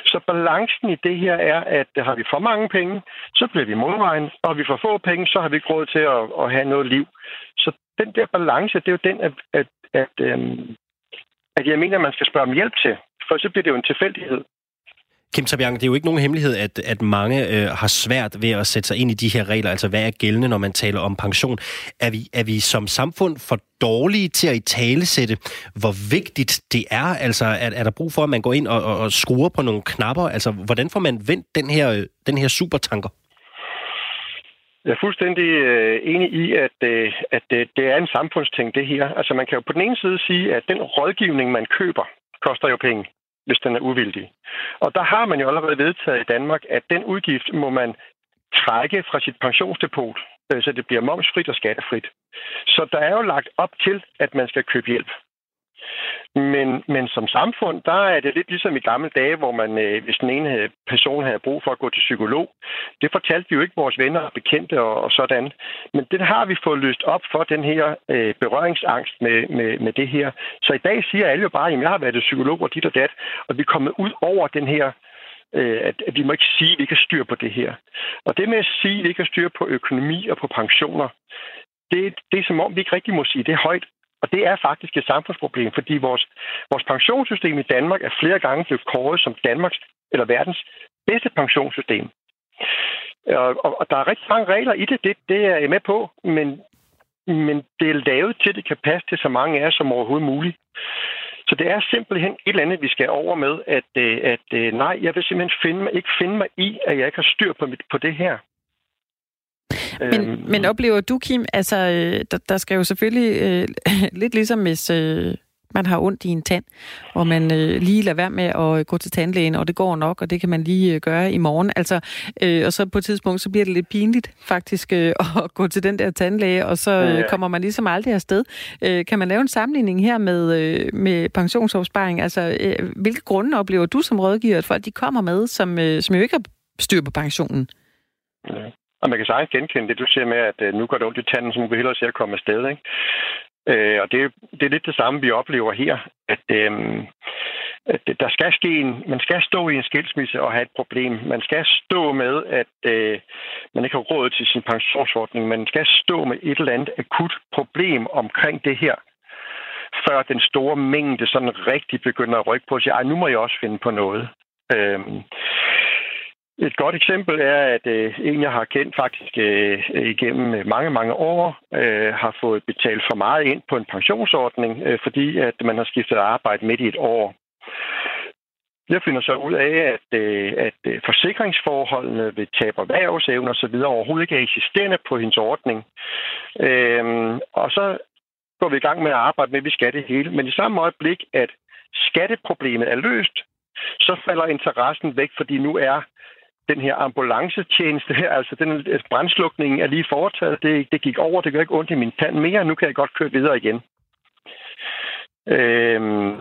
Så balancen i det her er, at har vi for mange penge, så bliver vi modregnet, og har vi for få penge, så har vi ikke råd til at, at have noget liv. Så den der balance, det er jo den, at, at, at, øhm, at jeg mener, at man skal spørge om hjælp til, for så bliver det jo en tilfældighed. Kim Tabiang, det er jo ikke nogen hemmelighed, at, at mange øh, har svært ved at sætte sig ind i de her regler. Altså, hvad er gældende, når man taler om pension? Er vi, er vi som samfund for dårlige til at i talesætte, hvor vigtigt det er? Altså, er, er der brug for, at man går ind og, og, og skruer på nogle knapper? Altså, hvordan får man vendt den her, øh, den her supertanker? Jeg er fuldstændig øh, enig i, at, øh, at øh, det er en samfundsting, det her. Altså man kan jo på den ene side sige, at den rådgivning, man køber, koster jo penge, hvis den er uvildig. Og der har man jo allerede vedtaget i Danmark, at den udgift må man trække fra sit pensionsdepot, øh, så det bliver momsfrit og skattefrit. Så der er jo lagt op til, at man skal købe hjælp. Men, men som samfund, der er det lidt ligesom i gamle dage, hvor man, øh, hvis den ene person havde brug for at gå til psykolog, det fortalte vi jo ikke vores venner og bekendte og, og sådan. Men det har vi fået løst op for, den her øh, berøringsangst med, med, med det her. Så i dag siger alle jo bare, at jeg har været til psykolog og dit og dat, og vi er kommet ud over den her øh, at, at vi må ikke sige, at vi ikke har styr på det her. Og det med at sige, at vi ikke har styr på økonomi og på pensioner, det, det er som om, vi ikke rigtig må sige det højt. Og det er faktisk et samfundsproblem, fordi vores, vores pensionssystem i Danmark er flere gange blevet kåret som Danmarks eller verdens bedste pensionssystem. Og, og, der er rigtig mange regler i det, det, det er jeg med på, men, men det er lavet til, at det kan passe til så mange af os som overhovedet muligt. Så det er simpelthen et eller andet, vi skal over med, at, øh, at, øh, nej, jeg vil simpelthen finde, ikke finde mig i, at jeg ikke har styr på, på det her. Men, øhm, men oplever du, Kim, altså, øh, der, der skal jo selvfølgelig, øh, lidt ligesom hvis øh, man har ondt i en tand, og man øh, lige lader være med at gå til tandlægen, og det går nok, og det kan man lige øh, gøre i morgen. Altså, øh, og så på et tidspunkt, så bliver det lidt pinligt faktisk øh, at gå til den der tandlæge, og så øh, kommer man ligesom aldrig afsted. Øh, kan man lave en sammenligning her med, øh, med pensionsopsparing? Altså, øh, hvilke grunde oplever du som rådgiver, at folk de kommer med, som, øh, som jo ikke har styr på pensionen? Ja. Og man kan sagtens genkende det, du siger med, at øh, nu går det ondt i tanden, så nu vil hellere se at komme afsted. Ikke? Øh, og det, det er lidt det samme, vi oplever her, at, øh, at der skal ske en, man skal stå i en skilsmisse og have et problem. Man skal stå med, at øh, man ikke har råd til sin pensionsordning. Man skal stå med et eller andet akut problem omkring det her, før den store mængde sådan rigtig begynder at rykke på sig. Ej, nu må jeg også finde på noget. Øhm, et godt eksempel er, at øh, en, jeg har kendt faktisk øh, igennem mange, mange år, øh, har fået betalt for meget ind på en pensionsordning, øh, fordi at man har skiftet arbejde midt i et år. Jeg finder så ud af, at, øh, at øh, forsikringsforholdene ved tab og erhvervsevne og så videre overhovedet ikke er eksisterende på hendes ordning. Øh, og så går vi i gang med at arbejde med, at vi skal det hele. Men i samme øjeblik, at skatteproblemet er løst, så falder interessen væk, fordi nu er den her ambulancetjeneste her, altså den øh, altså brændslukning er lige foretaget, det, det gik over, det gør ikke ondt i min tand mere, nu kan jeg godt køre videre igen. Øhm,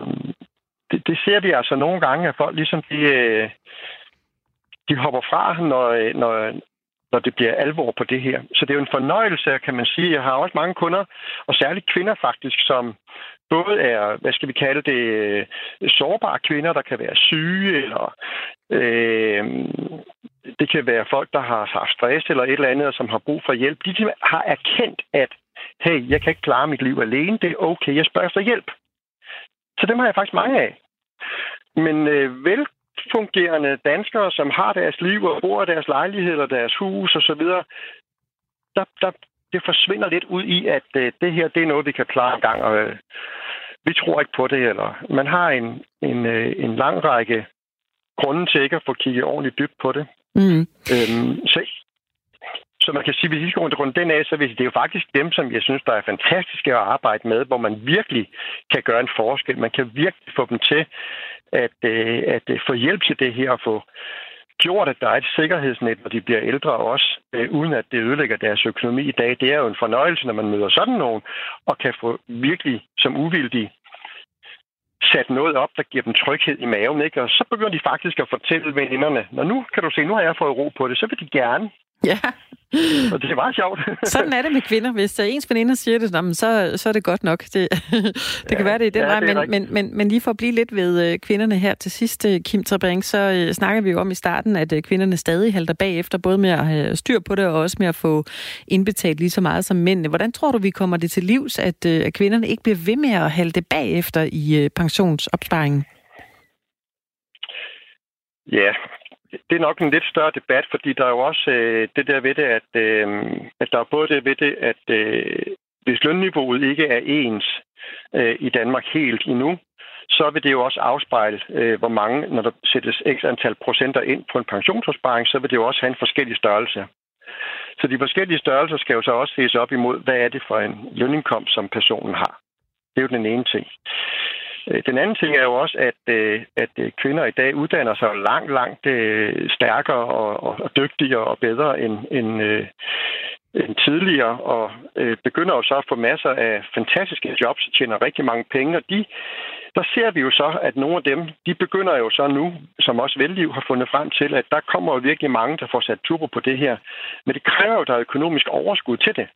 det, det ser vi altså nogle gange, at folk ligesom de, øh, de hopper fra, når, øh, når, når det bliver alvor på det her. Så det er jo en fornøjelse, kan man sige. Jeg har også mange kunder, og særligt kvinder faktisk, som både er, hvad skal vi kalde det, øh, sårbare kvinder, der kan være syge, eller øh, det kan være folk, der har haft stress eller et eller andet, som har brug for hjælp. De har erkendt, at hey, jeg kan ikke klare mit liv alene, det er okay, jeg spørger efter hjælp. Så dem har jeg faktisk mange af. Men øh, velfungerende danskere, som har deres liv og bor i deres lejlighed eller deres hus osv., der, der, det forsvinder lidt ud i, at øh, det her det er noget, vi kan klare en gang, og øh, vi tror ikke på det. Eller man har en, en, øh, en lang række grunde til ikke at få kigget ordentligt dybt på det. Mm. Øhm, så så man kan sige, at hvis vi skal rundt den af, så det er jo faktisk dem, som jeg synes, der er fantastiske at arbejde med, hvor man virkelig kan gøre en forskel. Man kan virkelig få dem til at, øh, at få hjælp til det her og få gjort, at der er et sikkerhedsnet, når de bliver ældre også, øh, uden at det ødelægger deres økonomi i dag. Det er jo en fornøjelse, når man møder sådan nogen, og kan få virkelig som uvildig sat noget op, der giver dem tryghed i maven. Ikke? Og så begynder de faktisk at fortælle veninderne, når nu kan du se, nu har jeg fået ro på det, så vil de gerne Ja. Og det er meget sjovt. Sådan er det med kvinder. Hvis der ens veninder siger det, så, så er det godt nok. Det, det ja, kan være, det er den ja, vej. Men, men, men, men lige for at blive lidt ved øh, kvinderne her til sidst, øh, Kim Trabring, så uh, snakker vi jo om i starten, at uh, kvinderne stadig halter bagefter, både med at have styr på det, og også med at få indbetalt lige så meget som mændene. Hvordan tror du, vi kommer det til livs, at, uh, at kvinderne ikke bliver ved med at halte bagefter i pensionsopsparingen? Ja, det er nok en lidt større debat, fordi der er jo også øh, det der ved det, at, øh, at der er både det ved det, at øh, hvis lønniveauet ikke er ens øh, i Danmark helt endnu, så vil det jo også afspejle, øh, hvor mange, når der sættes x antal procenter ind på en pensionsopsparing, så vil det jo også have en forskellig størrelse. Så de forskellige størrelser skal jo så også ses op imod, hvad er det for en lønindkomst, som personen har. Det er jo den ene ting. Øh, den anden ting er jo også, at, øh, at øh, kvinder i dag uddanner sig langt, langt stærkere og, og dygtigere og bedre end, end, end tidligere, og begynder jo så at få masser af fantastiske jobs og tjener rigtig mange penge, og de, der ser vi jo så, at nogle af dem, de begynder jo så nu, som også Velliv har fundet frem til, at der kommer jo virkelig mange, der får sat turbo på det her. Men det kræver jo, at der er økonomisk overskud til det.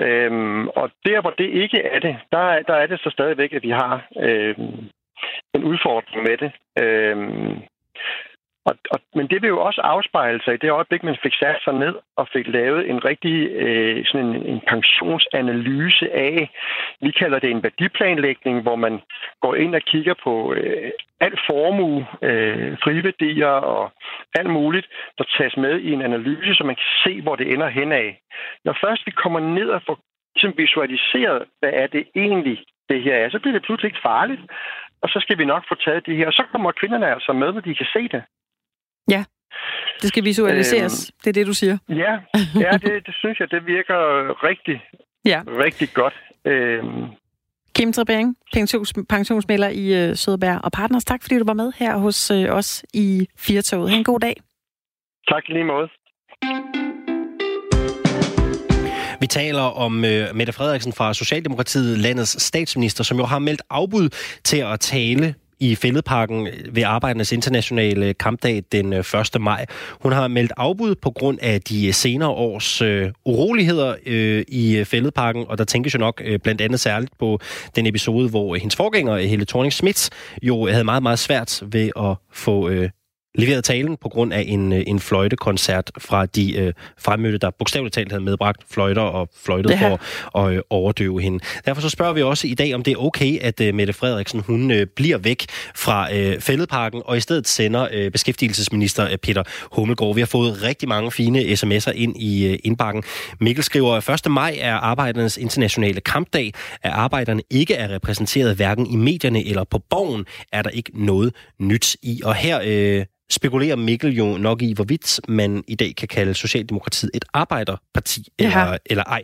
Øhm, og der, hvor det ikke er det, der, der er det så stadigvæk, at vi har øhm, en udfordring med det. Øhm, og, og, men det vil jo også afspejle sig i det øjeblik, man fik sat sig ned og fik lavet en rigtig øh, sådan en, en pensionsanalyse af, vi kalder det en værdiplanlægning, hvor man går ind og kigger på øh, al formue, øh, friværdier og alt muligt, der tages med i en analyse, så man kan se, hvor det ender hen af. Når først vi kommer ned og får ligesom visualiseret, hvad er det egentlig, det her er, så bliver det pludselig ikke farligt. Og så skal vi nok få taget det her. Og så kommer kvinderne altså med, når de kan se det. Ja, det skal visualiseres. Øhm, det er det, du siger. Ja, ja det, det synes jeg, det virker rigtig, ja. rigtig godt. Øhm, Kim Trebering, pensions, pensionsmælder i øh, Søderberg og Partners. Tak, fordi du var med her hos øh, os i Firtoget. Ha' en god dag. Tak lige måde. Vi taler om øh, Mette Frederiksen fra Socialdemokratiet, landets statsminister, som jo har meldt afbud til at tale i Fælledparken ved Arbejdernes Internationale Kampdag den øh, 1. Maj. Hun har meldt afbud på grund af de senere års øh, uroligheder øh, i øh, Fælledparken, og der tænkes jo nok øh, blandt andet særligt på den episode, hvor hendes forgænger, Helle thorning Schmidt, jo havde meget, meget svært ved at få øh, leveret talen på grund af en, øh, en fløjtekoncert fra de øh, fremmødte, der bogstaveligt talt havde medbragt fløjter og fløjtet for at øh, overdøve hende. Derfor så spørger vi også i dag, om det er okay, at øh, Mette Frederiksen hun øh, bliver væk fra øh, Fælledparken og i stedet sender øh, beskæftigelsesminister øh, Peter Hummelgaard. Vi har fået rigtig mange fine sms'er ind i øh, indbakken. Mikkel skriver, 1. maj er arbejdernes internationale kampdag. At arbejderne ikke er repræsenteret hverken i medierne eller på borgen, er der ikke noget nyt i. Og her øh, spekulerer Mikkel jo nok i, hvorvidt man i dag kan kalde Socialdemokratiet et arbejderparti Ja. eller, eller ej.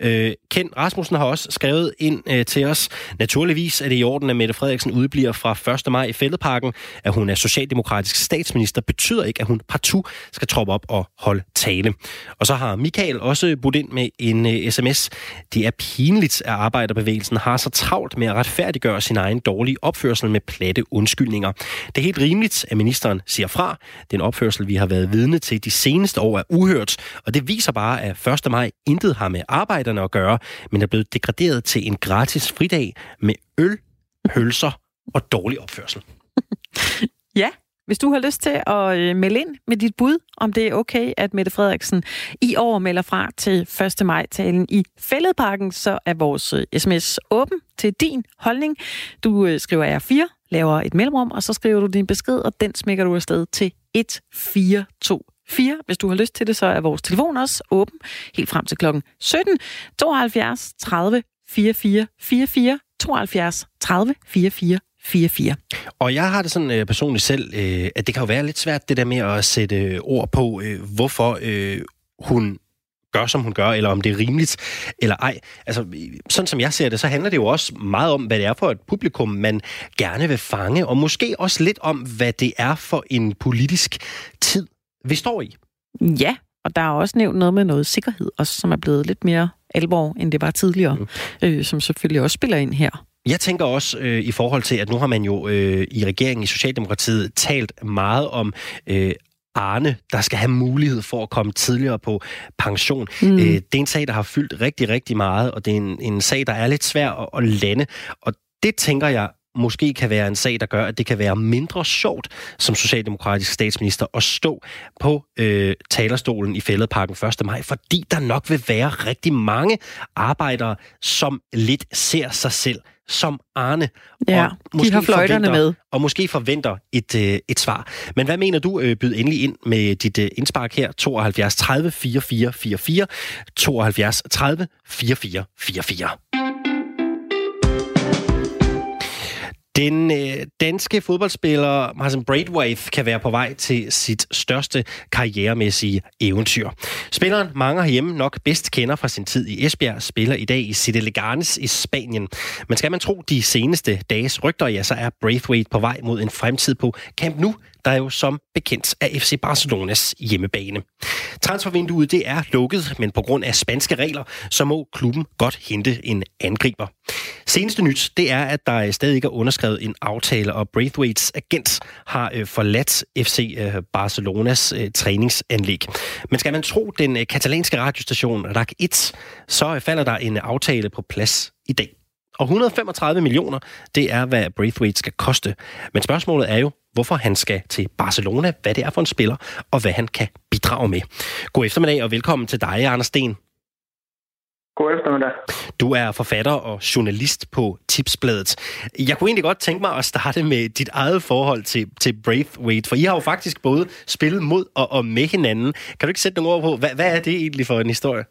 Øh, Ken Rasmussen har også skrevet ind øh, til os. Naturligvis er det i orden, at Mette Frederiksen udbliver fra 1. maj i Fældeparken. At hun er socialdemokratisk statsminister betyder ikke, at hun partout skal troppe op og holde tale. Og så har Michael også budt ind med en øh, sms. Det er pinligt, at arbejderbevægelsen har så travlt med at retfærdiggøre sin egen dårlige opførsel med platte undskyldninger. Det er helt rimeligt, at ministeren siger fra. Den opførsel, vi har været vidne til de seneste år, er uhørt, og det viser bare, at 1. maj intet har med arbejderne at gøre, men er blevet degraderet til en gratis fridag med øl, pølser og dårlig opførsel. Ja, hvis du har lyst til at øh, melde ind med dit bud, om det er okay, at Mette Frederiksen i år melder fra til 1. maj-talen i Fælledparken, så er vores øh, sms åben til din holdning. Du øh, skriver R4, laver et mellemrum, og så skriver du din besked, og den smækker du afsted til 1424. Hvis du har lyst til det, så er vores telefon også åben helt frem til klokken 17. 72 30 44 44 72 30 44 44. Og jeg har det sådan øh, personligt selv, øh, at det kan jo være lidt svært, det der med at sætte øh, ord på, øh, hvorfor øh, hun gør, som hun gør, eller om det er rimeligt eller ej. Altså, sådan som jeg ser det, så handler det jo også meget om, hvad det er for et publikum, man gerne vil fange, og måske også lidt om, hvad det er for en politisk tid, vi står i. Ja, og der er også nævnt noget med noget sikkerhed, også, som er blevet lidt mere alvor, end det var tidligere, mm. øh, som selvfølgelig også spiller ind her. Jeg tænker også øh, i forhold til, at nu har man jo øh, i regeringen i Socialdemokratiet talt meget om øh, Arne, der skal have mulighed for at komme tidligere på pension. Mm. Øh, det er en sag, der har fyldt rigtig, rigtig meget, og det er en, en sag, der er lidt svær at, at lande. Og det tænker jeg måske kan være en sag, der gør, at det kan være mindre sjovt som socialdemokratisk statsminister at stå på øh, talerstolen i Fælledparken 1. maj, fordi der nok vil være rigtig mange arbejdere, som lidt ser sig selv som Arne. Ja, de har fløjterne med. Og måske forventer et, øh, et svar. Men hvad mener du? Øh, byd endelig ind med dit øh, indspark her. 72 30 44 44. 72 30 44 44. Den øh, danske fodboldspiller Martin Braithwaite kan være på vej til sit største karrieremæssige eventyr. Spilleren mange herhjemme nok bedst kender fra sin tid i Esbjerg, spiller i dag i City Leganes i Spanien. Men skal man tro de seneste dages rygter, ja, så er Braithwaite på vej mod en fremtid på Camp Nou, der er jo som bekendt af FC Barcelonas hjemmebane. Transfervinduet det er lukket, men på grund af spanske regler, så må klubben godt hente en angriber. Seneste nyt, det er, at der stadig ikke er underskrevet en aftale, og Braithwaites agent har øh, forladt FC øh, Barcelonas øh, træningsanlæg. Men skal man tro den øh, katalanske radiostation RAC 1, så øh, falder der en aftale på plads i dag. Og 135 millioner, det er, hvad Braithwaite skal koste. Men spørgsmålet er jo, hvorfor han skal til Barcelona, hvad det er for en spiller, og hvad han kan bidrage med. God eftermiddag og velkommen til dig, Anders Sten. God eftermiddag. Du er forfatter og journalist på Tipsbladet. Jeg kunne egentlig godt tænke mig at starte med dit eget forhold til, til Braithwaite, for I har jo faktisk både spillet mod og, og med hinanden. Kan du ikke sætte nogle ord på, hvad, hvad er det egentlig for en historie?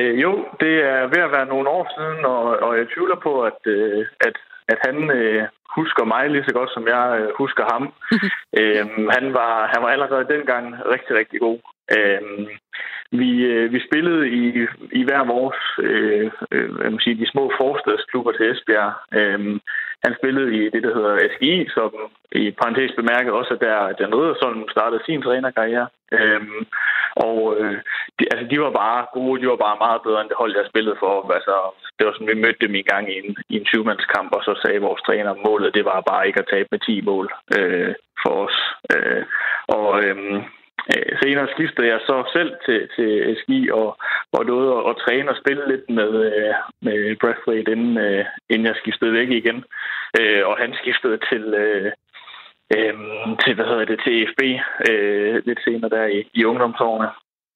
Øh, jo, det er ved at være nogle år siden, og, og jeg tvivler på, at, øh, at, at han øh, husker mig lige så godt, som jeg øh, husker ham. øh, han, var, han var allerede dengang rigtig, rigtig god. Øh, vi, øh, vi spillede i, i hver vores øh, øh, jeg må sige, de små forstadsklubber til Esbjerg. Øh, han spillede i det, der hedder SGI, som i parentes bemærket også er der, Dan som startede sin trænerkarriere. Øh, og øh, de, altså, de var bare gode, de var bare meget bedre end det hold, jeg spillede for. Altså, det var sådan, vi mødte dem i gang i en, i en 20-mandskamp, og så sagde vores træner, målet det var bare ikke at tabe med 10 mål øh, for os. Øh, og øh, senere skiftede jeg så selv til, til ski og var ude og, og træne og spille lidt med, øh, med Braithwaite, inden, øh, inden jeg skiftede væk igen. Øh, og han skiftede til, øh, øh, til, hvad hedder det, til EFB øh, lidt senere der i, i ungdomsårene.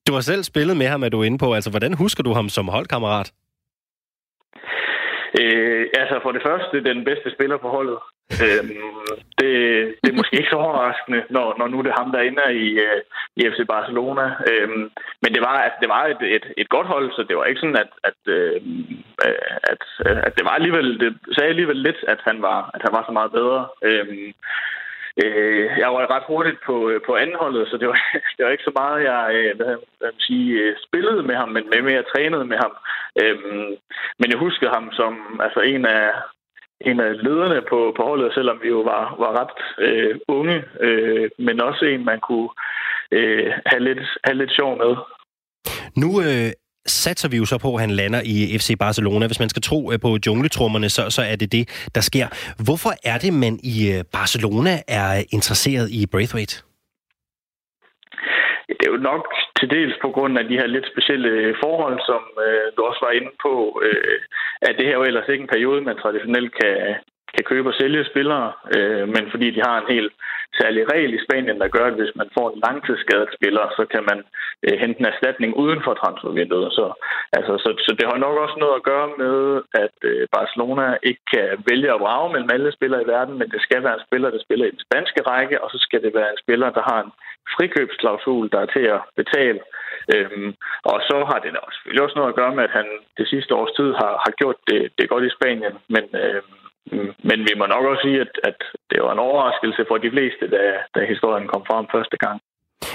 Du har selv spillet med ham, er du inde på. Altså, hvordan husker du ham som holdkammerat? Øh, altså for det første, den bedste spiller på holdet. Øh, det, det er måske ikke så overraskende, når, når nu det er ham, der ender i, øh, i FC Barcelona. Øh, men det var, at det var et, et, et godt hold, så det var ikke sådan, at, at, øhm, øh, at, øh, at det var alligevel, det sagde alligevel lidt, at han var, at han var så meget bedre. Øh, øh, jeg var ret hurtigt på, øh, på anholdet, så det var, det var ikke så meget, jeg øh, hvad, hvad sige, øh, spillede med ham, men mere trænede med ham. Øhm, men jeg husker ham som altså en af, en af lederne på, på holdet, selvom vi jo var, var ret øh, unge, øh, men også en, man kunne øh, have, lidt, have lidt sjov med. Nu øh, satser vi jo så på, at han lander i FC Barcelona. Hvis man skal tro øh, på jungletrummerne, så, så er det det, der sker. Hvorfor er det, man i øh, Barcelona er interesseret i Braithwaite? Det er jo nok til dels på grund af de her lidt specielle forhold, som øh, du også var inde på, øh, at det her jo ellers ikke en periode, man traditionelt kan, kan købe og sælge spillere, øh, men fordi de har en helt særlig regel i Spanien, der gør, at hvis man får en langtidsskadet spiller, så kan man øh, hente en erstatning uden for transfervinduet. Så, altså, så, så det har nok også noget at gøre med, at øh, Barcelona ikke kan vælge at brage mellem alle spillere i verden, men det skal være en spiller, der spiller i den spanske række, og så skal det være en spiller, der har en frikøbsklausul, der er til at betale. Øhm, og så har det også, selvfølgelig også noget at gøre med, at han det sidste års tid har, har gjort det, det godt i Spanien, men øhm, men vi må nok også sige, at, at det var en overraskelse for de fleste, da, da historien kom frem første gang.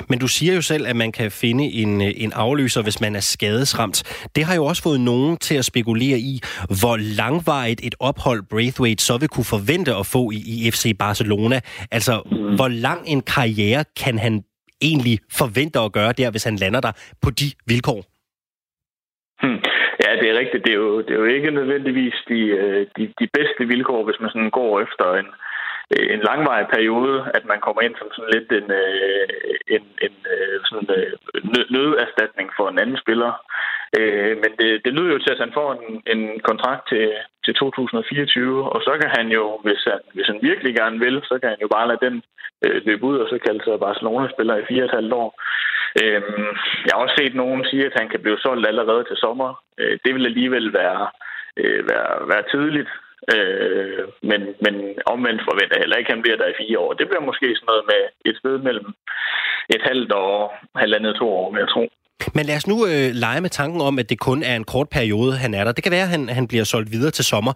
Men du siger jo selv, at man kan finde en, en afløser, hvis man er skadesramt. Det har jo også fået nogen til at spekulere i, hvor langvarigt et ophold Braithwaite så vil kunne forvente at få i, i FC Barcelona. Altså, mm. hvor lang en karriere kan han egentlig forvente at gøre der, hvis han lander der på de vilkår? Hmm. Ja, det er rigtigt. Det er jo, det er jo ikke nødvendigvis de, øh, de, de bedste vilkår, hvis man sådan går efter en, Øh, en langvarig periode, at man kommer ind som sådan lidt en, øh, en, en øh, sådan øh, nøderstatning for en anden spiller. Øh, men det, det lyder jo til, at han får en, en kontrakt til, til 2024, og så kan han jo, hvis han, hvis han virkelig gerne vil, så kan han jo bare lade den øh, løbe ud, og så kalde sig Barcelona-spiller i fire og et halvt år. Øh, jeg har også set nogen sige, at han kan blive solgt allerede til sommer. Øh, det vil alligevel være, øh, være, være tidligt, Øh, men, men omvendt forventer jeg heller ikke, at han bliver der i fire år. Det bliver måske sådan noget med et sted mellem et halvt og halvandet to år, vil jeg tro. Men lad os nu øh, lege med tanken om, at det kun er en kort periode, han er der. Det kan være, at han, han bliver solgt videre til sommer.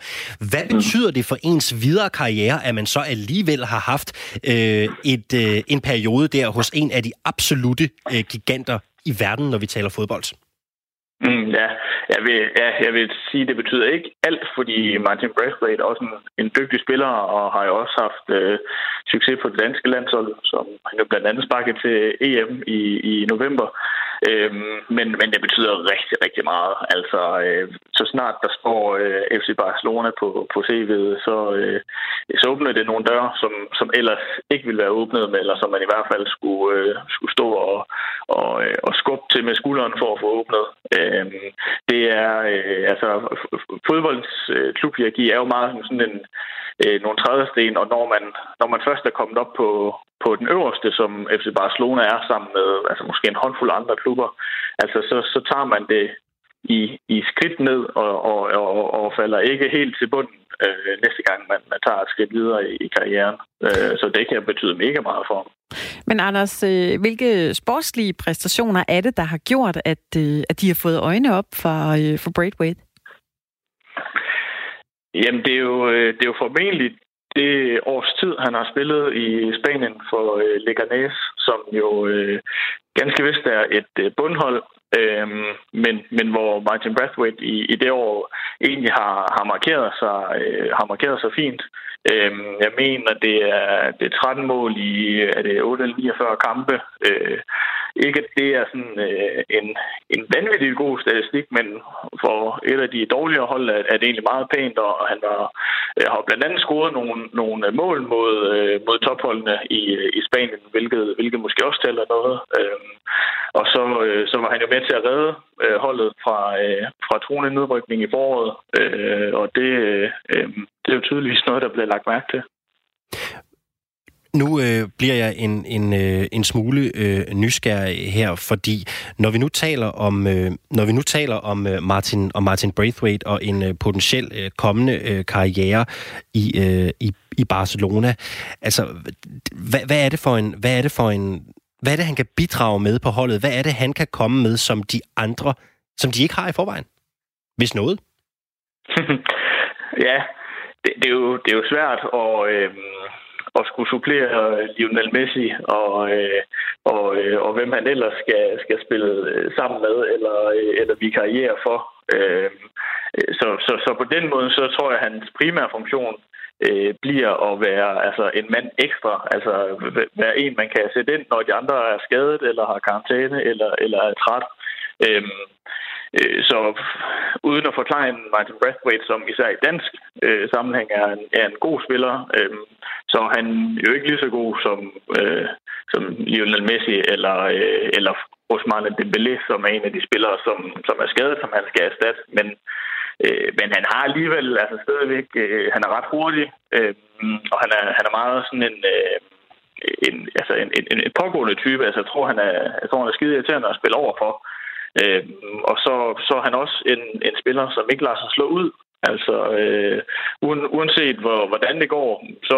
Hvad mm. betyder det for ens videre karriere, at man så alligevel har haft øh, et, øh, en periode der hos en af de absolute øh, giganter i verden, når vi taler fodbold? Mm, ja, jeg vil, ja, jeg vil sige, at det betyder ikke alt, fordi Martin Braithwaite er også en, en dygtig spiller, og har jo også haft øh, succes på det danske landshold, som han jo blandt andet sparket til EM i, i november. Øhm, men, men det betyder rigtig, rigtig meget. Altså, øh, så snart der står øh, FC Barcelona på, på CV'et, så, øh, så åbner det nogle døre, som, som ellers ikke ville være åbnet med, eller som man i hvert fald skulle, øh, skulle stå og, og, øh, og skubbe til med skulderen for at få åbnet. Øh, det er, øh, altså, fodboldens øh, klubhierarki er jo meget sådan en, øh, nogle trædesten, og når man, når man først er kommet op på, på den øverste, som FC Barcelona er sammen med altså måske en håndfuld andre klubber, altså så, så tager man det i, i skridt ned og, og, og, og falder ikke helt til bunden øh, næste gang, man, man tager et skridt videre i, i karrieren. Øh, så det kan betyde mega meget for ham. Men Anders, øh, hvilke sportslige præstationer er det, der har gjort, at, øh, at de har fået øjne op for, øh, for Braithwaite? Jamen, det er jo, øh, det er jo formentlig det års tid, han har spillet i Spanien for øh, Leganés, som jo øh, ganske vist er et øh, bundhold, øh, men, men hvor Martin Brathwaite i, i det år egentlig har, har, markeret sig, øh, har markeret sig fint. Øh, jeg mener, det er, det er 13 mål i er det 8 eller 49 kampe. Øh, ikke at det er sådan øh, en, en vanvittig god statistik, men for et af de dårligere hold er, er det egentlig meget pænt, og han var, øh, har blandt andet scoret nogle, nogle mål mod, øh, mod topholdene i, øh, i Spanien, hvilket, hvilket måske også tæller noget. Øh, og så, øh, så var han jo med til at redde øh, holdet fra, øh, fra troende nedrykning i foråret, øh, og det, øh, øhm, det er jo tydeligvis noget, der bliver lagt mærke til. Nu øh, bliver jeg en, en, øh, en smule øh, nysgerrig her, fordi når vi nu taler om øh, når vi nu taler om øh, Martin og Martin Braithwaite og en øh, potentiel øh, kommende øh, karriere i, øh, i i Barcelona, altså hvad, hvad er det for en hvad er det for en hvad er det han kan bidrage med på holdet? Hvad er det han kan komme med som de andre som de ikke har i forvejen? Hvis noget. ja, det, det, er jo, det er jo svært og øh, at skulle supplere øh, Lionel Messi og, øh, og, øh, og hvem han ellers skal, skal spille øh, sammen med eller, øh, eller vi karriere for. Øh, så, så, så på den måde, så tror jeg, at hans primære funktion øh, bliver at være altså, en mand ekstra. Altså være en, man kan sætte ind, når de andre er skadet, eller har karantæne, eller, eller er træt. Øhm, Øh, så uden at forklare Martin Brathwaite, som især i dansk øh, sammenhæng er en, er en god spiller, øh, så er han jo ikke lige så god som, øh, som Lionel Messi eller, øh, eller Ousmane Dembélé, som er en af de spillere, som, som er skadet, som han skal erstatte. Men Øh, men han har alligevel altså stadigvæk, øh, han er ret hurtig, øh, og han er, han er meget sådan en, øh, en, altså en, en, en pågående type. Altså, jeg tror, han er, jeg tror, han er skide irriterende at spille over for. Øh, og så, så er han også en, en spiller, som ikke lader sig slå ud. Altså, øh, uanset hvor, hvordan det går, så,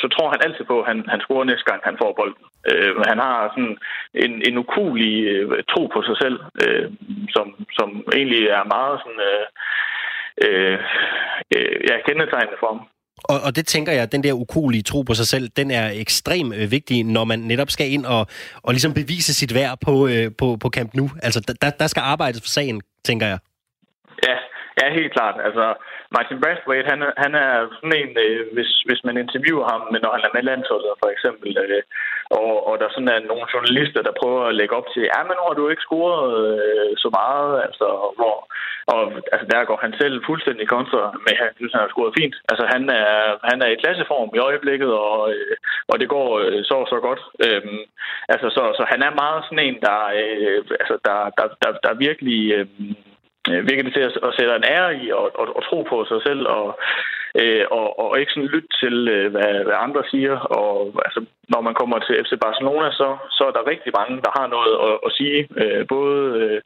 så tror han altid på, at han, han scorer næste gang, han får bolden. Øh, han har sådan en, en ukulig øh, tro på sig selv, øh, som, som egentlig er meget sådan, øh, øh, øh ja, kendetegnende for ham. Og, og det tænker jeg, den der ukulige tro på sig selv, den er ekstremt øh, vigtig, når man netop skal ind og, og ligesom bevise sit værd på, øh, på, på Camp Nu. Altså, der, der skal arbejdes for sagen, tænker jeg. Ja, ja helt klart. Altså, Martin Brathwaite, han, han er sådan en, øh, hvis, hvis man interviewer ham, men når han er med landsholdet for eksempel, øh, og, og der sådan er nogle journalister, der prøver at lægge op til, ja, men nu har du ikke scoret øh, så meget, altså, hvor, og altså, der går han selv fuldstændig kontra med, han synes, han har scoret fint. Altså, han er, han er i klasseform i øjeblikket, og, øh, og det går øh, så så godt. Øhm, altså, så, så han er meget sådan en, der, øh, altså, der, der, der, der virkelig... Øh, Øh, virker det til at, at sætte en ære i og, og, og tro på sig selv og, øh, og, og ikke sådan lytte til, øh, hvad, hvad andre siger. Og altså, når man kommer til FC Barcelona, så, så er der rigtig mange, der har noget at, at sige. Øh, både øh,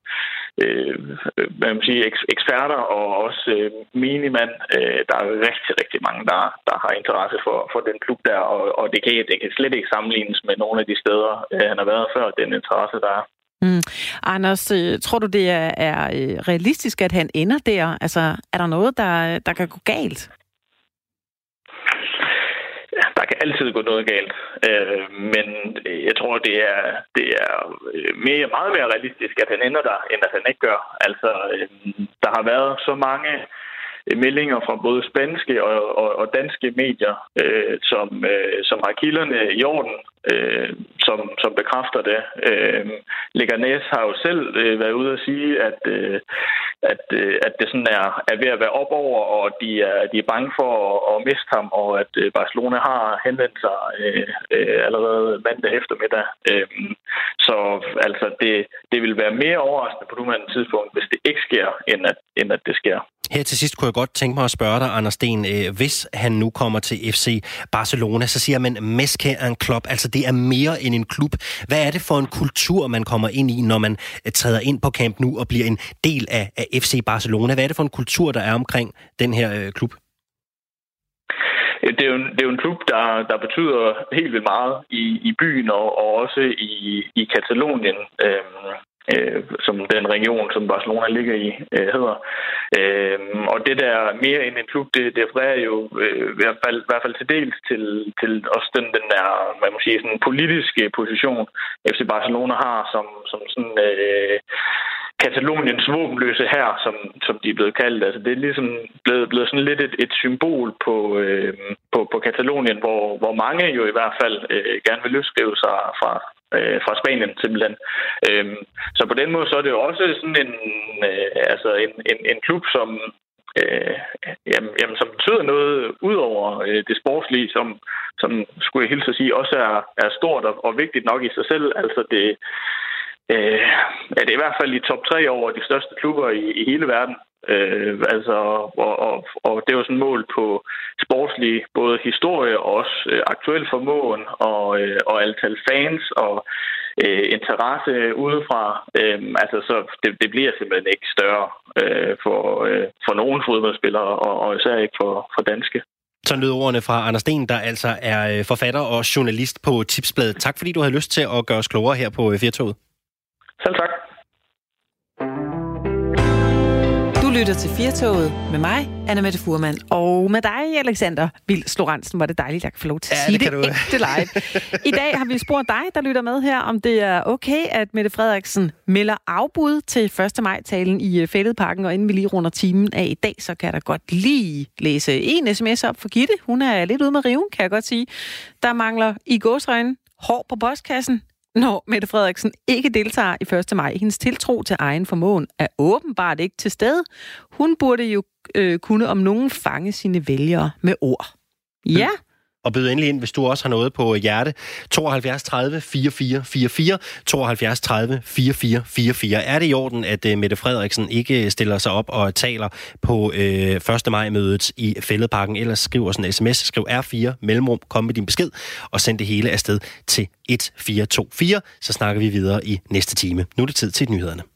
øh hvad man siger, eksperter og også øh, minimand. Øh, der er rigtig, rigtig mange, der, der har interesse for, for den klub der, og, og det, kan, det kan slet ikke sammenlignes med nogle af de steder, øh, han har været før, den interesse, der er. Mm. Anders, øh, tror du, det er, er øh, realistisk, at han ender der? Altså, er der noget, der, der kan gå galt? Ja, der kan altid gå noget galt. Øh, men jeg tror, det er, det er øh, mere, meget mere realistisk, at han ender der, end at han ikke gør. Altså, øh, der har været så mange meldinger fra både spanske og, og, og danske medier, øh, som, øh, som har kilderne i orden, øh, som, som bekræfter det. Øh, Leganes har jo selv øh, været ude at sige, at, øh, at, øh, at det sådan er, er ved at være op over, og de er, de er bange for at, at miste ham, og at øh, Barcelona har henvendt sig øh, øh, allerede mandag eftermiddag. Øh, så altså, det, det vil være mere overraskende på nuværende tidspunkt, hvis det ikke sker, end at, end at det sker. Her til sidst kunne jeg godt tænke mig at spørge dig, Anders Sten, øh, hvis han nu kommer til FC Barcelona, så siger man, Meske er en klub, altså det er mere end en klub. Hvad er det for en kultur, man kommer ind i, når man øh, træder ind på Camp Nu og bliver en del af, af FC Barcelona? Hvad er det for en kultur, der er omkring den her øh, klub? det er jo en, det er jo en klub, der, der betyder helt vildt meget i, i byen og, og også i, i Katalonien. Øhm, øh, som den region, som Barcelona ligger i, øh, hedder. Øh, og det der mere end en klub, det, det refererer jo øh, i, hvert fald, i hvert fald til dels til, til også den, den der, man må sige, sådan politiske position, FC Barcelona har som, som sådan... Øh, Kataloniens våbenløse her, som, som de er blevet kaldt. Altså, det er ligesom blevet, blevet sådan lidt et, et symbol på, øh, på, på Katalonien, hvor, hvor mange jo i hvert fald øh, gerne vil løsskrive sig fra, øh, fra Spanien simpelthen. Øhm, så på den måde så er det jo også sådan en, øh, altså en, en, en klub, som øh, jamen, jamen, som betyder noget ud over øh, det sportslige, som, som skulle jeg hilse at sige, også er, er stort og, og vigtigt nok i sig selv. Altså det, øh, er det i hvert fald i top 3 over de største klubber i, i hele verden. Øh, altså, og, og, og det var sådan mål på sportslig både historie og også øh, aktuel formåen og, øh, og antal fans og øh, interesse udefra. Øh, altså, så det, det bliver simpelthen ikke større øh, for, øh, for nogen fodboldspillere, og, og især ikke for, for danske. Så lød ordene fra Anders Sten, der altså er øh, forfatter og journalist på Tipsbladet. Tak fordi du havde lyst til at gøre os klogere her på Firtoget. Selv tak. Lytter til Firtoget med mig, Anna Mette Furman, og med dig, Alexander Vils Lorentzen. Var det dejligt, at jeg kan få lov til at ja, sige det, det, det live. I dag har vi spurgt dig, der lytter med her, om det er okay, at Mette Frederiksen melder afbud til 1. maj-talen i øh, Fælledparken, og inden vi lige runder timen af i dag, så kan jeg da godt lige læse en sms op for Gitte. Hun er lidt ude med riven, kan jeg godt sige. Der mangler i gåsøjne hår på postkassen når Mette Frederiksen ikke deltager i 1. maj. Hendes tiltro til egen formåen er åbenbart ikke til stede. Hun burde jo øh, kunne om nogen fange sine vælgere med ord. Ja, og byd endelig ind, hvis du også har noget på hjerte. 72 30 44 44, 72 30 44 44. Er det i orden, at øh, Mette Frederiksen ikke øh, stiller sig op og taler på øh, 1. maj-mødet i Fælledparken? Ellers skriv sådan en sms, skriv R4, mellemrum, kom med din besked, og send det hele afsted til 1424. Så snakker vi videre i næste time. Nu er det tid til nyhederne.